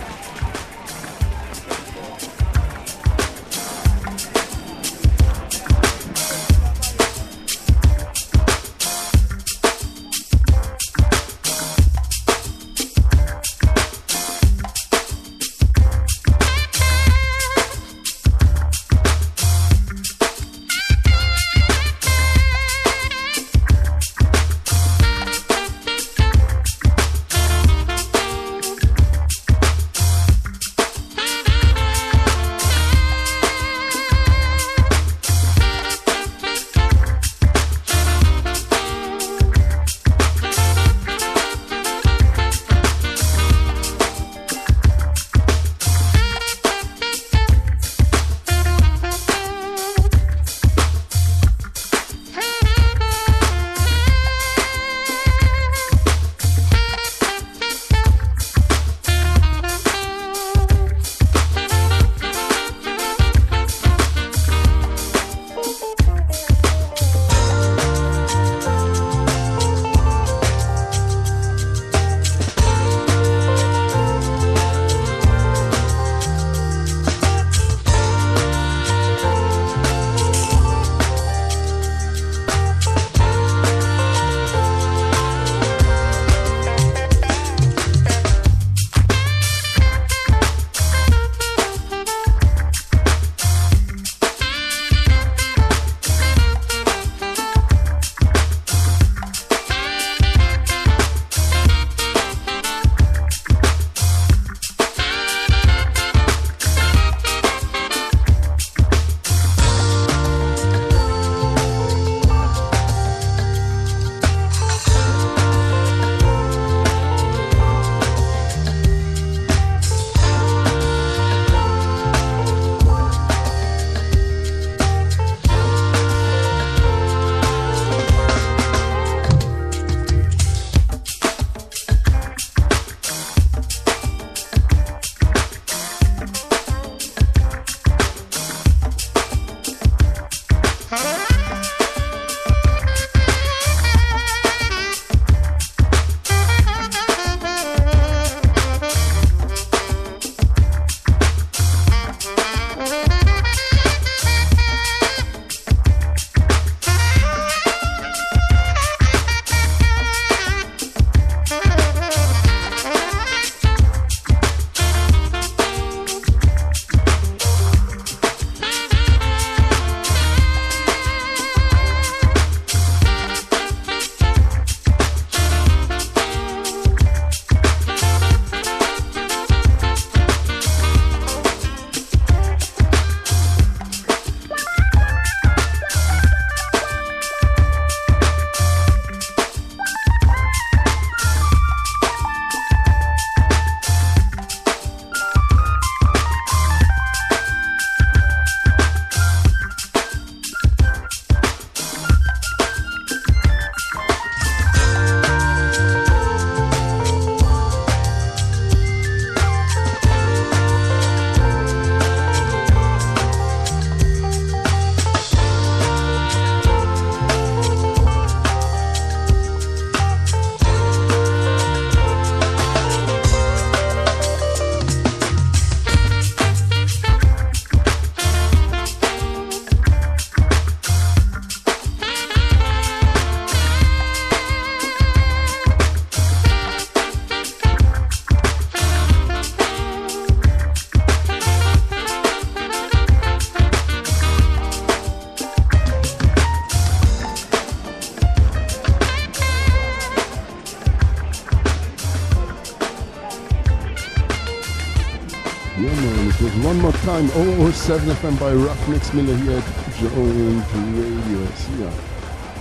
Time 007 FM by Rough Mix Miller here at Joint Radio. See ya.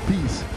Peace.